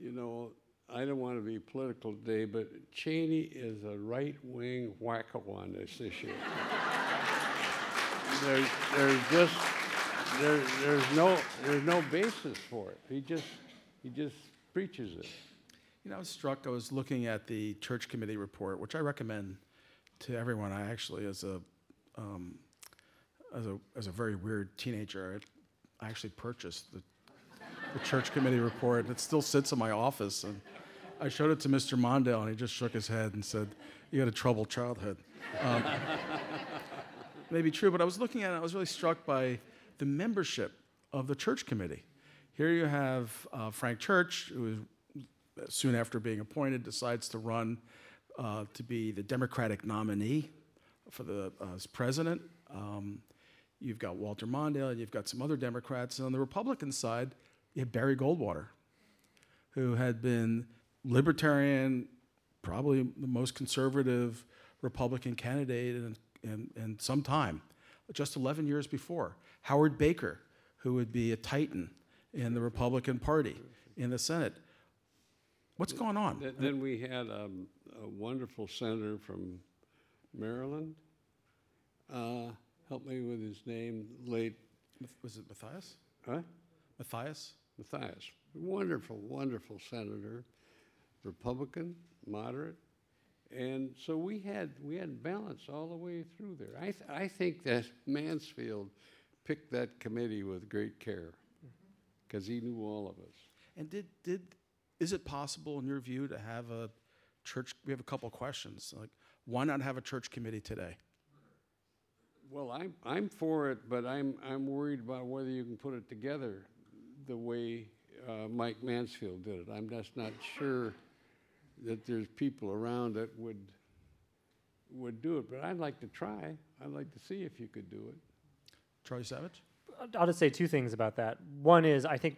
You know, I don't want to be political today, but Cheney is a right wing wacko on this issue. *laughs* there's, there's just there, there's no there's no basis for it. He just he just preaches it. You know, I was struck. I was looking at the church committee report, which I recommend to everyone. I actually, as a um, as a, as a very weird teenager, I, actually purchased the, the church committee report. It still sits in my office. And I showed it to Mr. Mondale, and he just shook his head and said, You had a troubled childhood. Um, *laughs* true, but I was looking at it, I was really struck by the membership of the church committee. Here you have uh, Frank Church, who is soon after being appointed, decides to run uh, to be the Democratic nominee for the uh, as president. Um, you've got Walter Mondale, and you've got some other Democrats. And on the Republican side, you have Barry Goldwater, who had been libertarian, probably the most conservative Republican candidate in, in, in some time, just 11 years before. Howard Baker, who would be a titan in the Republican Party in the Senate. What's going on? Th- Then we had um, a wonderful senator from Maryland. Uh, Help me with his name, late, Was it Mathias? huh? Mathias? Mathias. Wonderful, wonderful senator, Republican, moderate. And so we had, we had balance all the way through there. I, th- I think that Mansfield picked that committee with great care because he knew all of us. And did, did, is it possible, in your view, to have a church? We have a couple of questions. Like, why not have a church committee today? Well, I'm, I'm for it, but I'm, I'm worried about whether you can put it together the way uh, Mike Mansfield did it. I'm just not sure that there's people around that would, would do it, but I'd like to try. I'd like to see if you could do it. Charlie Savage? I'll just say two things about that. One is I think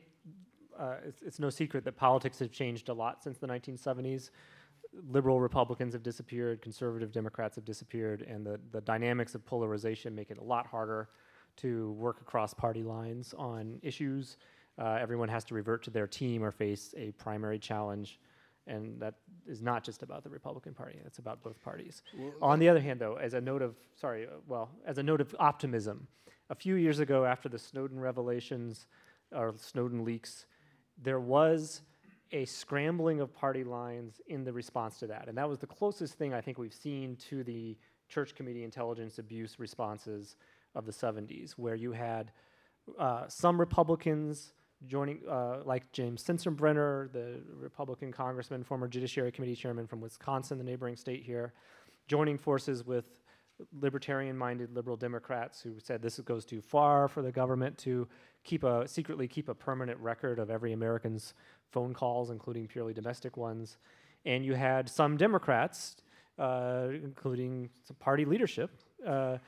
uh, it's, it's no secret that politics have changed a lot since the 1970s. Liberal Republicans have disappeared, conservative Democrats have disappeared, and the, the dynamics of polarization make it a lot harder to work across party lines on issues. Uh, everyone has to revert to their team or face a primary challenge, and that is not just about the Republican Party, it's about both parties. On the other hand, though, as a note of, sorry, uh, well, as a note of optimism, a few years ago after the Snowden revelations or Snowden leaks, there was a scrambling of party lines in the response to that. And that was the closest thing I think we've seen to the church committee intelligence abuse responses of the 70s, where you had uh, some Republicans joining, uh, like James Sensenbrenner, the Republican congressman, former Judiciary Committee chairman from Wisconsin, the neighboring state here, joining forces with libertarian minded liberal Democrats who said this goes too far for the government to keep a secretly keep a permanent record of every American's phone calls, including purely domestic ones. And you had some Democrats, uh, including some party leadership, uh,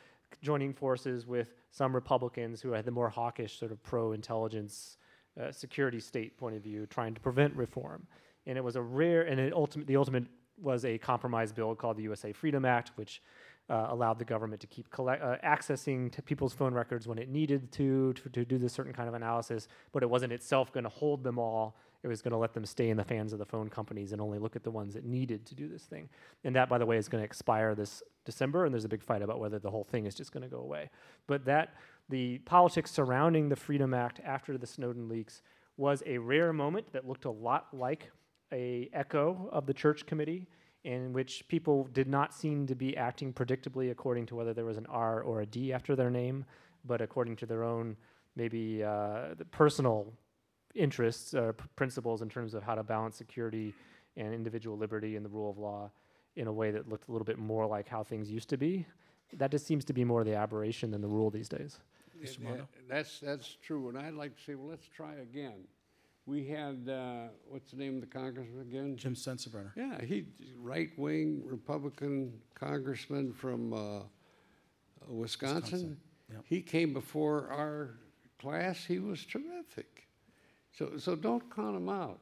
joining forces with some Republicans who had the more hawkish, sort of pro intelligence, uh, security state point of view, trying to prevent reform. And it was a rare, and ultimate, the ultimate was a compromise bill called the USA Freedom Act, which uh, allowed the government to keep collect, uh, accessing to people's phone records when it needed to, to to do this certain kind of analysis, but it wasn't itself going to hold them all. It was going to let them stay in the hands of the phone companies and only look at the ones that needed to do this thing. And that, by the way, is going to expire this December, and there's a big fight about whether the whole thing is just going to go away. But that the politics surrounding the Freedom Act after the Snowden leaks was a rare moment that looked a lot like a echo of the church committee in which people did not seem to be acting predictably according to whether there was an R or a D after their name, but according to their own maybe uh, personal interests or p- principles in terms of how to balance security and individual liberty and the rule of law in a way that looked a little bit more like how things used to be. That just seems to be more the aberration than the rule these days. Mr. It- Mondo? That's, that's true, and I'd like to say, well, let's try again. We had, uh, what's the name of the congressman again? Jim Sensenbrenner. Yeah, he, right-wing Republican congressman from uh, Wisconsin. Wisconsin, yep. He came before our class, he was terrific. So, so don't count him out.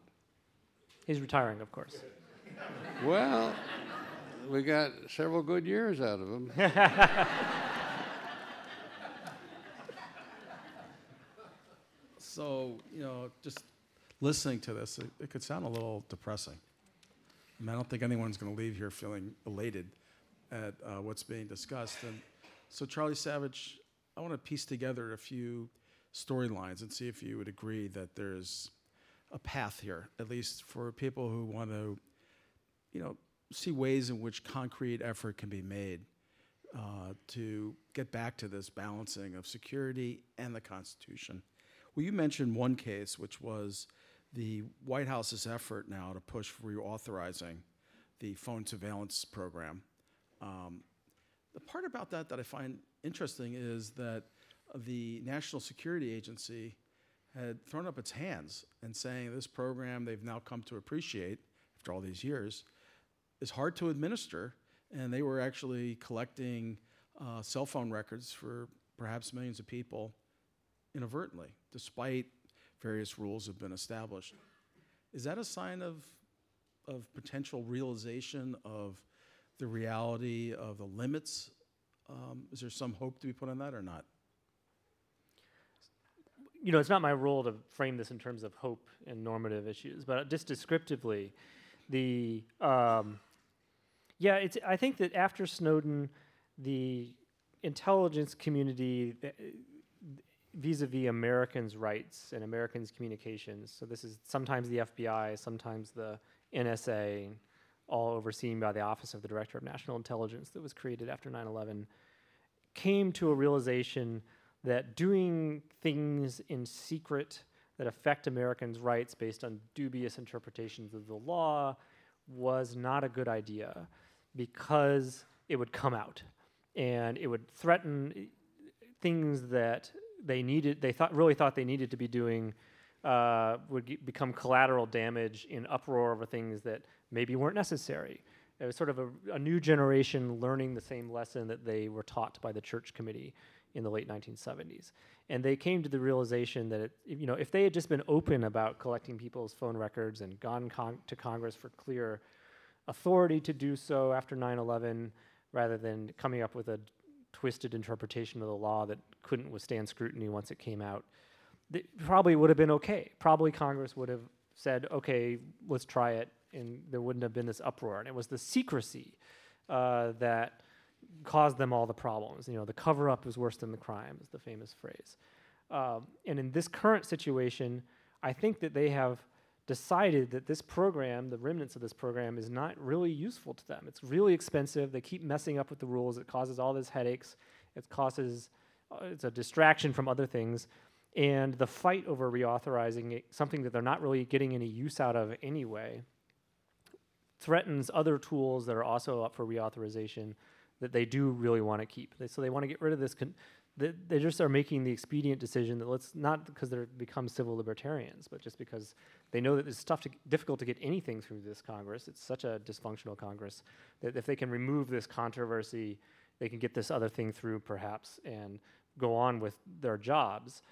He's retiring, of course. Well, we got several good years out of him. *laughs* So, you know, just listening to this, it, it could sound a little depressing. I mean, I don't think anyone's going to leave here feeling elated at uh, what's being discussed. And so, Charlie Savage, I want to piece together a few storylines and see if you would agree that there's a path here, at least for people who want to, you know, see ways in which concrete effort can be made uh, to get back to this balancing of security and the Constitution. Well, you mentioned one case, which was the White House's effort now to push for reauthorizing the phone surveillance program. Um, the part about that that I find interesting is that the National Security Agency had thrown up its hands and saying this program they've now come to appreciate after all these years is hard to administer, and they were actually collecting uh, cell phone records for perhaps millions of people inadvertently, despite various rules have been established. Is that a sign of, of potential realization of the reality of the limits? Um, is there some hope to be put on that or not? you know, it's not my role to frame this in terms of hope and normative issues, but just descriptively, the um, yeah, it's. I think that after Snowden, the intelligence community vis-a-vis Americans' rights and Americans' communications. So this is sometimes the FBI, sometimes the NSA, all overseen by the Office of the Director of National Intelligence that was created after 9/11, came to a realization that doing things in secret that affect Americans' rights based on dubious interpretations of the law was not a good idea because it would come out and it would threaten things that they needed they thought really thought they needed to be doing uh, would become collateral damage in uproar over things that maybe weren't necessary. It was sort of a, a new generation learning the same lesson that they were taught by the church committee in the late 1970s. And they came to the realization that, it, you know, if they had just been open about collecting people's phone records and gone con- to Congress for clear authority to do so after 9/11, rather than coming up with a twisted interpretation of the law that couldn't withstand scrutiny once it came out, it probably would have been okay. Probably Congress would have said, "Okay, let's try it," and there wouldn't have been this uproar. And it was the secrecy uh, that caused them all the problems. You know, the cover up is worse than the crime, is the famous phrase. Um, and in this current situation, I think that they have decided that this program, the remnants of this program, is not really useful to them. It's really expensive. They keep messing up with the rules. It causes all these headaches. It causes, it's a distraction from other things. And the fight over reauthorizing it, something that they're not really getting any use out of anyway, threatens other tools that are also up for reauthorization that they do really want to keep. They, so they want to get rid of this. Con- they, they just are making the expedient decision that let's not because they're become civil libertarians, but just because they know that it's tough to difficult to get anything through this Congress. It's such a dysfunctional Congress that if they can remove this controversy, they can get this other thing through perhaps and go on with their jobs.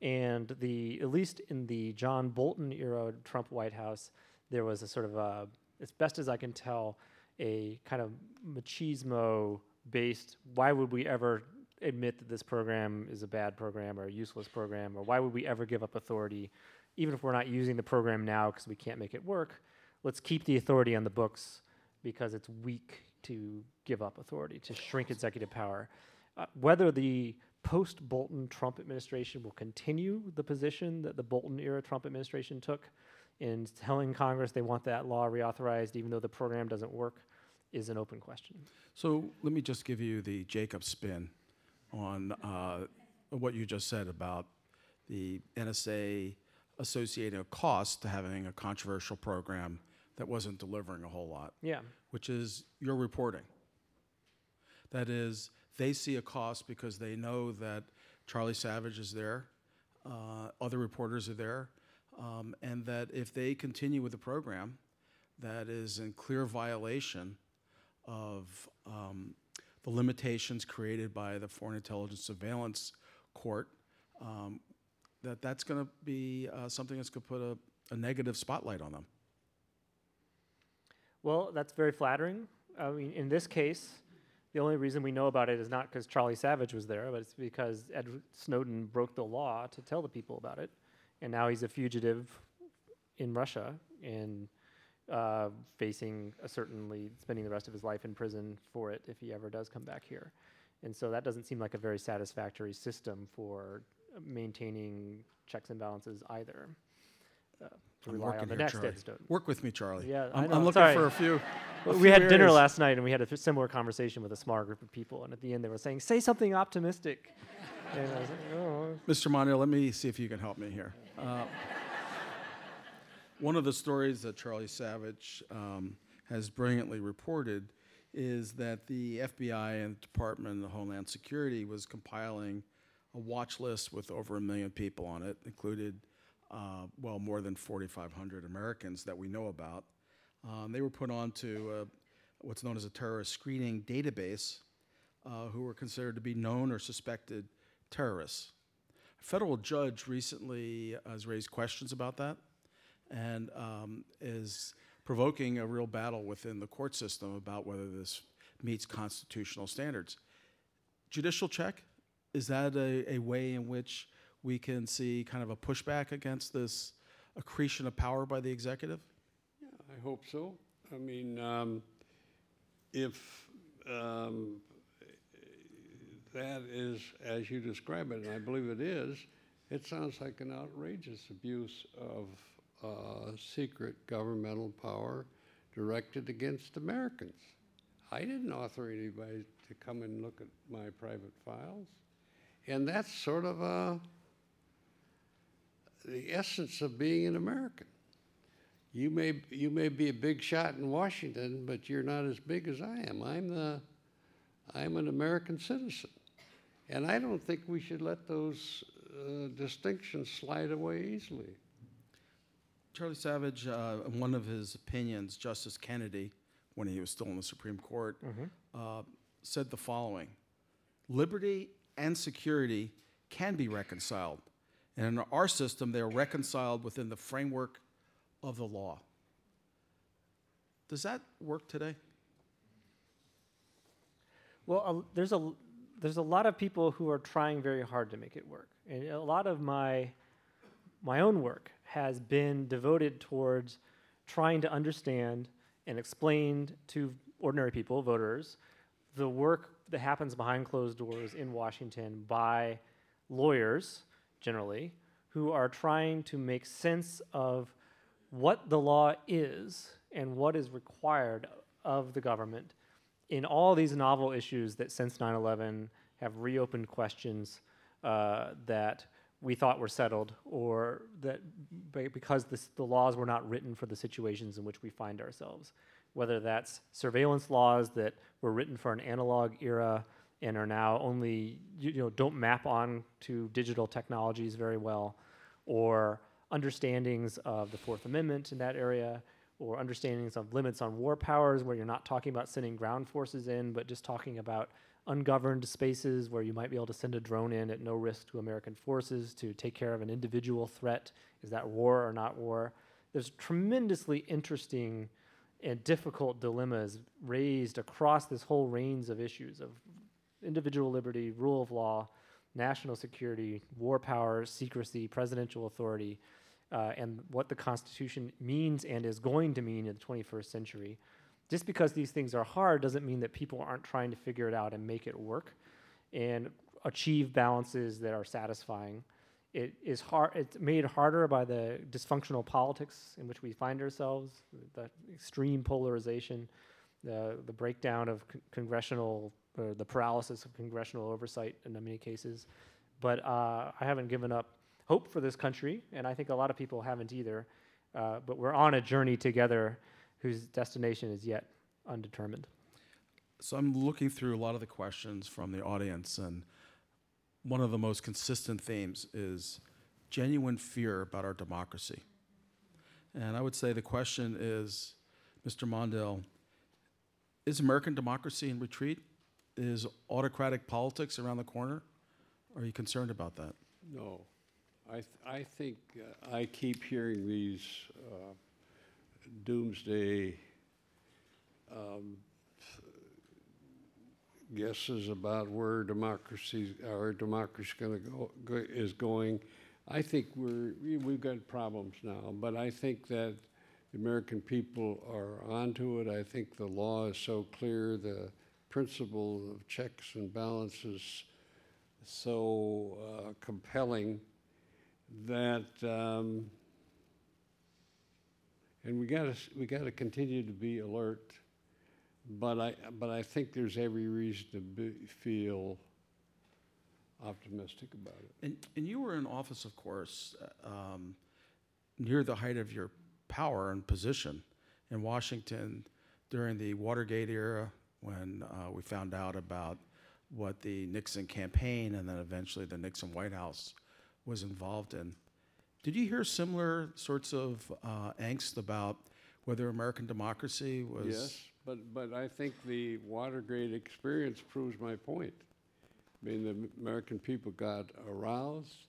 And the at least in the John Bolton era Trump White House, there was a sort of a, as best as I can tell, a kind of machismo based why would we ever admit that this program is a bad program or a useless program? Or why would we ever give up authority even if we're not using the program now because we can't make it work? Let's keep the authority on the books because it's weak to give up authority to shrink executive power. Uh, whether the post bolton trump administration will continue the position that the bolton era trump administration took in telling congress they want that law reauthorized even though the program doesn't work is an open question. So let me just give you the Jacob spin on uh, what you just said about the NSA associating a cost to having a controversial program that wasn't delivering a whole lot, Yeah. which is your reporting. That is, they see a cost because they know that Charlie Savage is there, uh, other reporters are there, um, and that if they continue with the program that is in clear violation of um, the limitations created by the Foreign Intelligence Surveillance Court, um, that that's going to be uh, something that's going to put a, a negative spotlight on them. Well, that's very flattering. I mean, in this case, the only reason we know about it is not because Charlie Savage was there, but it's because Ed Snowden broke the law to tell the people about it, and now he's a fugitive in Russia and uh, facing a certainly spending the rest of his life in prison for it if he ever does come back here. And so that doesn't seem like a very satisfactory system for maintaining checks and balances either. Uh, to I'm rely on the here, next Charlie. Work with me, Charlie. Yeah, I I'm, know, I'm looking sorry. for a few. *laughs* we few had dinner last night and we had a similar conversation with a small group of people. And at the end, they were saying, "Say something optimistic." *laughs* and I was like, "Oh." Mr. Mondale, let me see if you can help me here. Uh, one of the stories that Charlie Savage um, has brilliantly reported is that the FBI and Department of Homeland Security was compiling a watch list with over a million people on it, included, uh, well, more than 4,500 Americans that we know about. Um, they were put onto uh, what's known as a terrorist screening database uh, who were considered to be known or suspected terrorists. A federal judge recently has raised questions about that and um, is provoking a real battle within the court system about whether this meets constitutional standards. Judicial check, is that a, a way in which we can see kind of a pushback against this accretion of power by the executive? Yeah, I hope so. I mean, um, if um, that is as you describe it, and I believe it is, it sounds like an outrageous abuse of uh, secret governmental power directed against Americans. I didn't author anybody to come and look at my private files. And that's sort of uh, the essence of being an American. You may, you may be a big shot in Washington, but you're not as big as I am. I'm, the, I'm an American citizen. And I don't think we should let those uh, distinctions slide away easily. Charlie Savage, uh, in one of his opinions, Justice Kennedy, when he was still in the Supreme Court, uh, said the following Liberty and security can be reconciled. And in our system, they are reconciled within the framework of the law. Does that work today? Well, a, there's a there's a lot of people who are trying very hard to make it work, and a lot of my my own work has been devoted towards trying to understand and explain to ordinary people, voters, the work that happens behind closed doors in Washington by lawyers, generally, who are trying to make sense of what the law is and what is required of the government in all these novel issues that since 9 11 have reopened questions uh, that we thought were settled or that be- because this, the laws were not written for the situations in which we find ourselves. Whether that's surveillance laws that were written for an analog era and are now only, you, know, don't map on to digital technologies very well, or understandings of the Fourth Amendment in that area, or understandings of limits on war powers, where you're not talking about sending ground forces in, but just talking about ungoverned spaces where you might be able to send a drone in at no risk to American forces to take care of an individual threat. Is that war or not war? There's tremendously interesting and difficult dilemmas raised across this whole range of issues of individual liberty, rule of law, national security, war power, secrecy, presidential authority, uh, and what the Constitution means and is going to mean in the 21st century. Just because these things are hard doesn't mean that people aren't trying to figure it out and make it work and achieve balances that are satisfying. It is hard. It's made harder by the dysfunctional politics in which we find ourselves, the extreme polarization, the the breakdown of con- congressional, or the paralysis of congressional oversight in many cases. But uh, I haven't given up hope for this country, and I think a lot of people haven't either. Uh, but we're on a journey together whose destination is yet undetermined. So I'm looking through a lot of the questions from the audience, and one of the most consistent themes is genuine fear about our democracy. And I would say the question is, Mr. Mondale, is American democracy in retreat? Is autocratic politics around the corner? Are you concerned about that? No. I, th- I think, uh, I keep hearing these uh, doomsday um, guesses about where democracy, our democracy gonna go, go, is going. I think we're, we- we've got problems now, but I think that the American people are onto it. I think the law is so clear, the principle of checks and balances so uh, compelling that, um, and we got to we got to continue to be alert but I, but I think there's every reason to be, feel optimistic about it. And, and you were in office, of course, uh, um, near the height of your power and position in Washington during the Watergate era when uh, we found out about what the Nixon campaign and then eventually the Nixon White House was involved in. Did you hear similar sorts of uh, angst about whether American democracy was? Yes, but, but I think the Watergate experience proves my point. I mean, the American people got aroused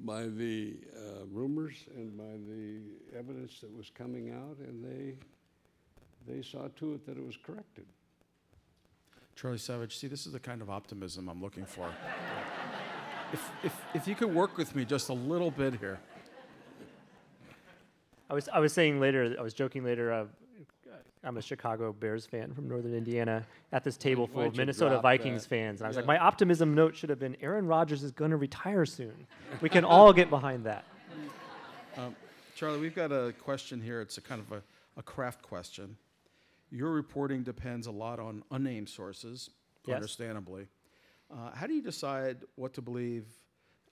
by the uh, rumors and by the evidence that was coming out, and they, they saw to it that it was corrected. Charlie Savage, see, this is the kind of optimism I'm looking for. if, if, if you could work with me just a little bit here. I was I was saying later. I was joking later. Uh, I'm a Chicago Bears fan from Northern Indiana. At this table full of Minnesota Vikings that? fans, and I was like, my optimism note should have been Aaron Rodgers is going to retire soon. We can all get behind that. Charlie, we've got a question here. It's a kind of a, a craft question. Your reporting depends a lot on unnamed sources, Yes. understandably. Uh, how do you decide what to believe,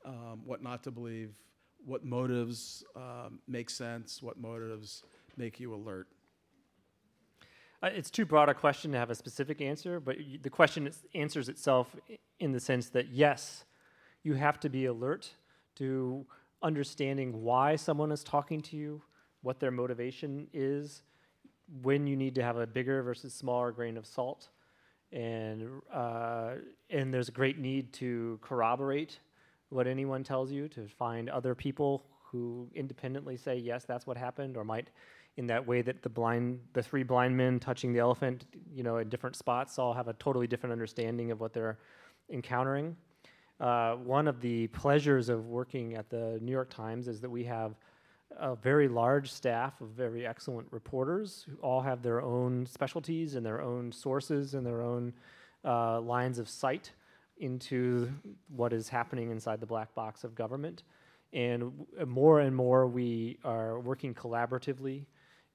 um, what not to believe, what motives um, make sense, what motives make you alert? Uh, it's too broad a question to have a specific answer, but y- the question is, answers itself in the sense that yes, you have to be alert to understanding why someone is talking to you, what their motivation is, when you need to have a bigger versus smaller grain of salt, and uh, and there's a great need to corroborate what anyone tells you to find other people who independently say yes, that's what happened, or might in that way that the blind, the three blind men touching the elephant, you know, in different spots, all have a totally different understanding of what they're encountering. Uh, one of the pleasures of working at the New York Times is that we have a very large staff of very excellent reporters who all have their own specialties and their own sources and their own uh, lines of sight into what is happening inside the black box of government. And w- more and more, we are working collaboratively.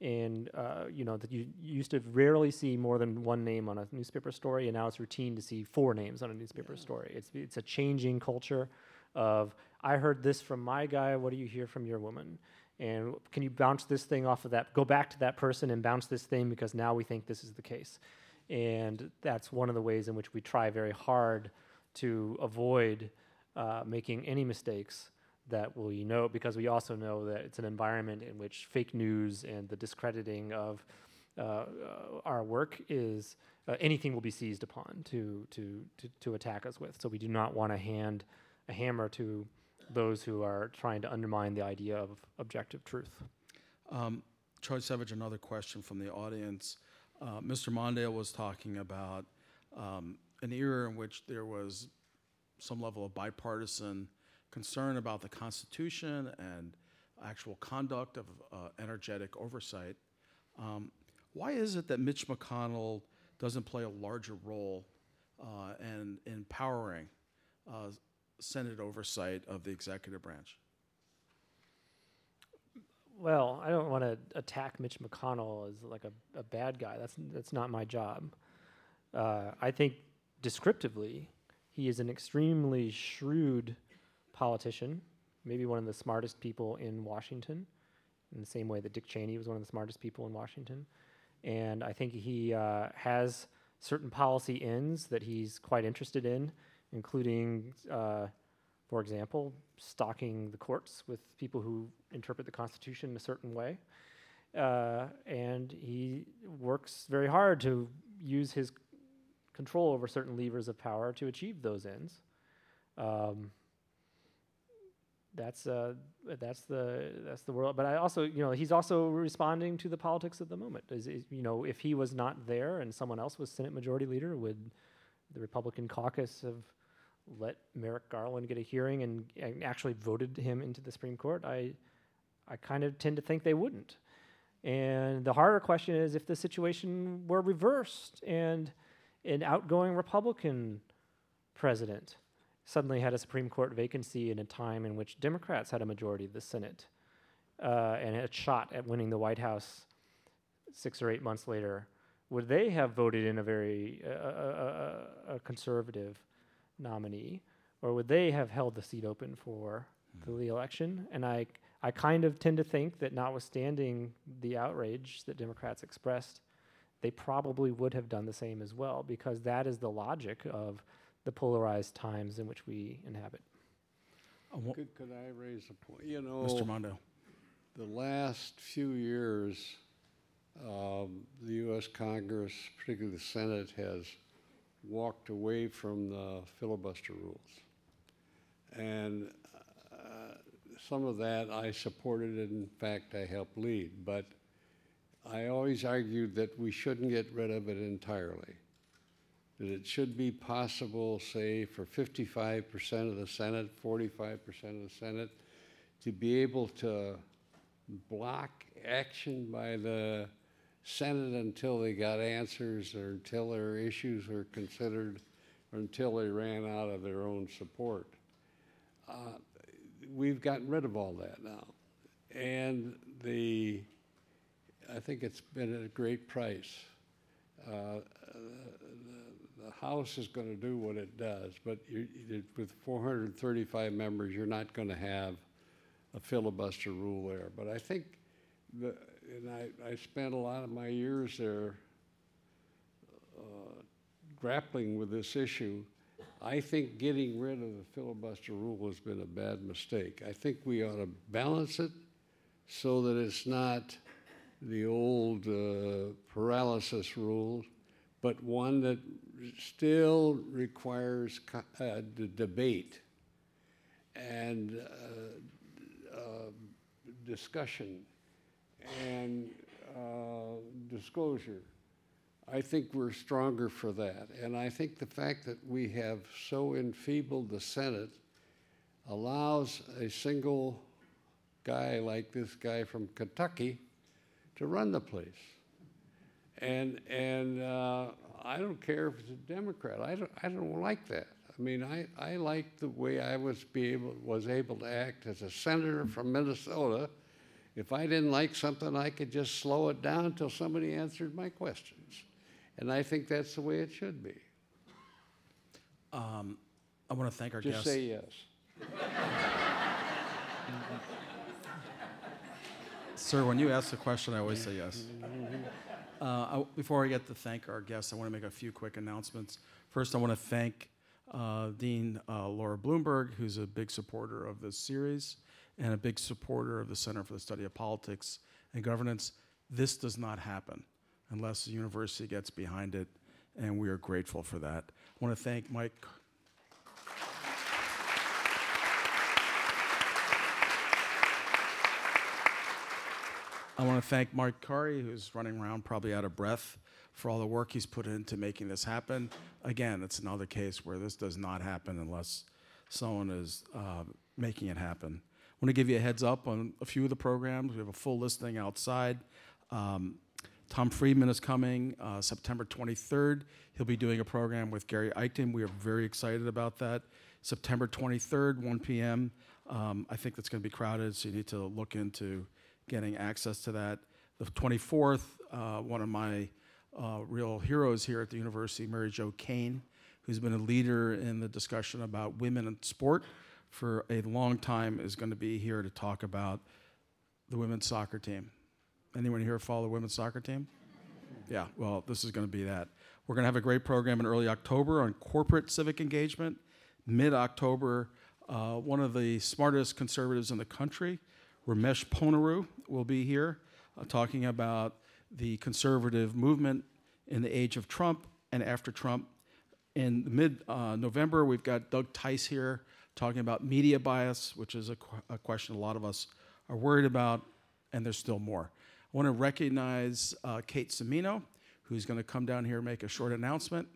And uh, you know that you, you used to rarely see more than one name on a newspaper story, and now it's routine to see four names on a newspaper story. It's it's a changing culture of I heard this from my guy. What do you hear from your woman? And can you bounce this thing off of that? Go back to that person and bounce this thing because now we think this is the case. And that's one of the ways in which we try very hard to avoid uh, making any mistakes that we know because we also know that it's an environment in which fake news and the discrediting of uh, uh, our work is uh, anything will be seized upon to, to, to, to attack us with. So we do not want to hand a hammer to those who are trying to undermine the idea of objective truth. Um, Charlie Savage, another question from the audience. Uh, Mr. Mondale was talking about um, an era in which there was some level of bipartisan concern about the Constitution and actual conduct of uh, energetic oversight. Um, why is it that Mitch McConnell doesn't play a larger role uh, in empowering uh, Senate oversight of the executive branch? Well, I don't want to attack Mitch McConnell as like a, a bad guy. That's that's not my job. Uh, I think descriptively, he is an extremely shrewd politician, maybe one of the smartest people in Washington, in the same way that Dick Cheney was one of the smartest people in Washington. And I think he uh, has certain policy ends that he's quite interested in, including, uh, for example, stocking the courts with people who interpret the Constitution in a certain way. Uh, and he works very hard to use his control over certain levers of power to achieve those ends. Um, that's uh, that's the that's the world. But I also, you know, he's also responding to the politics of the moment. Is, is you know, if he was not there and someone else was Senate Majority Leader, would the Republican caucus have let Merrick Garland get a hearing and, and actually voted him into the Supreme Court? I I kind of tend to think they wouldn't. And the harder question is if the situation were reversed and an outgoing Republican president suddenly had a Supreme Court vacancy in a time in which Democrats had a majority of the Senate uh, and a shot at winning the White House six or eight months later would they have voted in a very uh, a, a, a conservative nominee, or would they have held the seat open for the, the election? And I I kind of tend to think that, notwithstanding the outrage that Democrats expressed, they probably would have done the same as well, because that is the logic of the polarized times in which we inhabit. I wa- Could, could I raise a point? You know, Mr. Mondo. the last few years, um, the U.S. Congress, particularly the Senate, has walked away from the filibuster rules. And uh, some of that I supported, and in fact, I helped lead. But I always argued that we shouldn't get rid of it entirely. That it should be possible, say, for 55% of the Senate, 45% of the Senate, to be able to block action by the Senate until they got answers or until their issues were considered or until they ran out of their own support. Uh, We've gotten rid of all that now. And the, I think it's been at a great price. Uh, The the House is going to do what it does, but you- with 435 members, you're not going to have a filibuster rule there. But I think, the, and I, I spent a lot of my years there uh, grappling with this issue. I think getting rid of the filibuster rule has been a bad mistake. I think we ought to balance it so that it's not the old uh, paralysis rule, but one that still requires co- uh, d- debate and uh, uh, discussion and uh, disclosure. I think we're stronger for that. And I think the fact that we have so enfeebled the Senate allows a single guy like this guy from Kentucky to run the place. And, and uh, I don't care if it's a Democrat. I don't, I don't like that. I mean, I, I like the way I was be able, was able to act as a senator from Minnesota. If I didn't like something, I could just slow it down until somebody answered my questions. And I think that's the way it should be. Um, I want to thank our Just guests. say yes. Sir, when you ask the question, I always say yes. Uh, I- Before I get to thank our guests, I want to make a few quick announcements. First, I want to thank uh, Dean uh, Laura Bloomberg, who's a big supporter of this series and a big supporter of the Center for the Study of Politics and Governance. This does not happen unless the university gets behind it, and we are grateful for that. I want to thank Mike I want to thank Mark Curry, who's running around probably out of breath for all the work he's put into making this happen. Again, it's another case where this does not happen unless someone is uh, making it happen. I want to give you a heads up on a few of the programs. We have a full listing outside. Um, Tom Friedman is coming uh, September 23rd. He'll be doing a program with Gary Eichten. We are very excited about that. September 23rd, 1 p.m. Um, I think that's going to be crowded, so you need to look into getting access to that. The 24th, uh, one of my uh, real heroes here at the university, Mary Jo Kane, who's been a leader in the discussion about women in sport for a long time, is going to be here to talk about the women's soccer team. Anyone here follow the women's soccer team? Yeah, well, this is going to be that. We're going to have a great program in early October on corporate civic engagement. Mid October, uh, one of the smartest conservatives in the country, Ramesh Ponnuru, will be here uh, talking about the conservative movement in the age of Trump and after Trump. In mid uh, November, we've got Doug Tice here talking about media bias, which is a, qu- a question a lot of us are worried about, and there's still more. I want to recognize uh, Kate Semino, who's going to come down here and make a short announcement.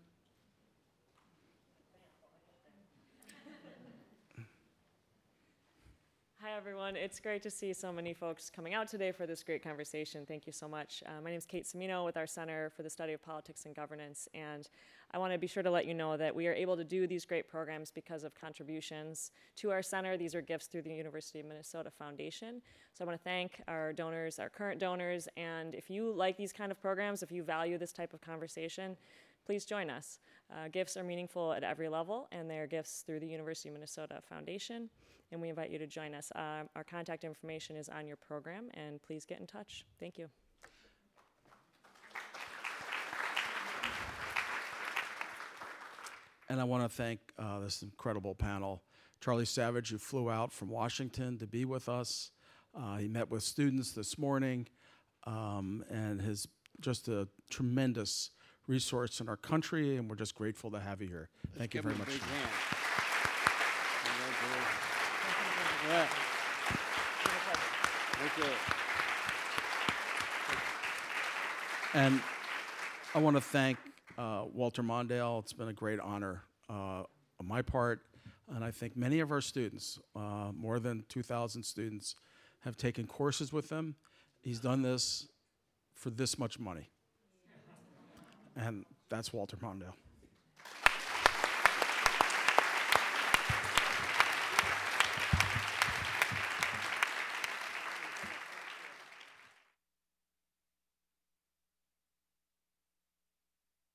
Hi, everyone. It's great to see so many folks coming out today for this great conversation. Thank you so much. Uh, my name is Kate Semino with our Center for the Study of Politics and Governance, and I want to be sure to let you know that we are able to do these great programs because of contributions to our center. These are gifts through the University of Minnesota Foundation. So I want to thank our donors, our current donors, and if you like these kind of programs, if you value this type of conversation, please join us. Uh, gifts are meaningful at every level, and they are gifts through the University of Minnesota Foundation, and we invite you to join us. Um, our contact information is on your program, and please get in touch. Thank you. And I want to thank uh, this incredible panel. Charlie Savage, who flew out from Washington to be with us. Uh, he met with students this morning um, and is just a tremendous resource in our country, and we're just grateful to have you here. Thank you very much. big hand. Congratulations. Yeah. Thank you. And I want to thank uh, Walter Mondale. It's been a great honor uh, on my part. And I think many of our students, uh, more than 2,000 students, have taken courses with him. He's done this for this much money. And that's Walter Mondale.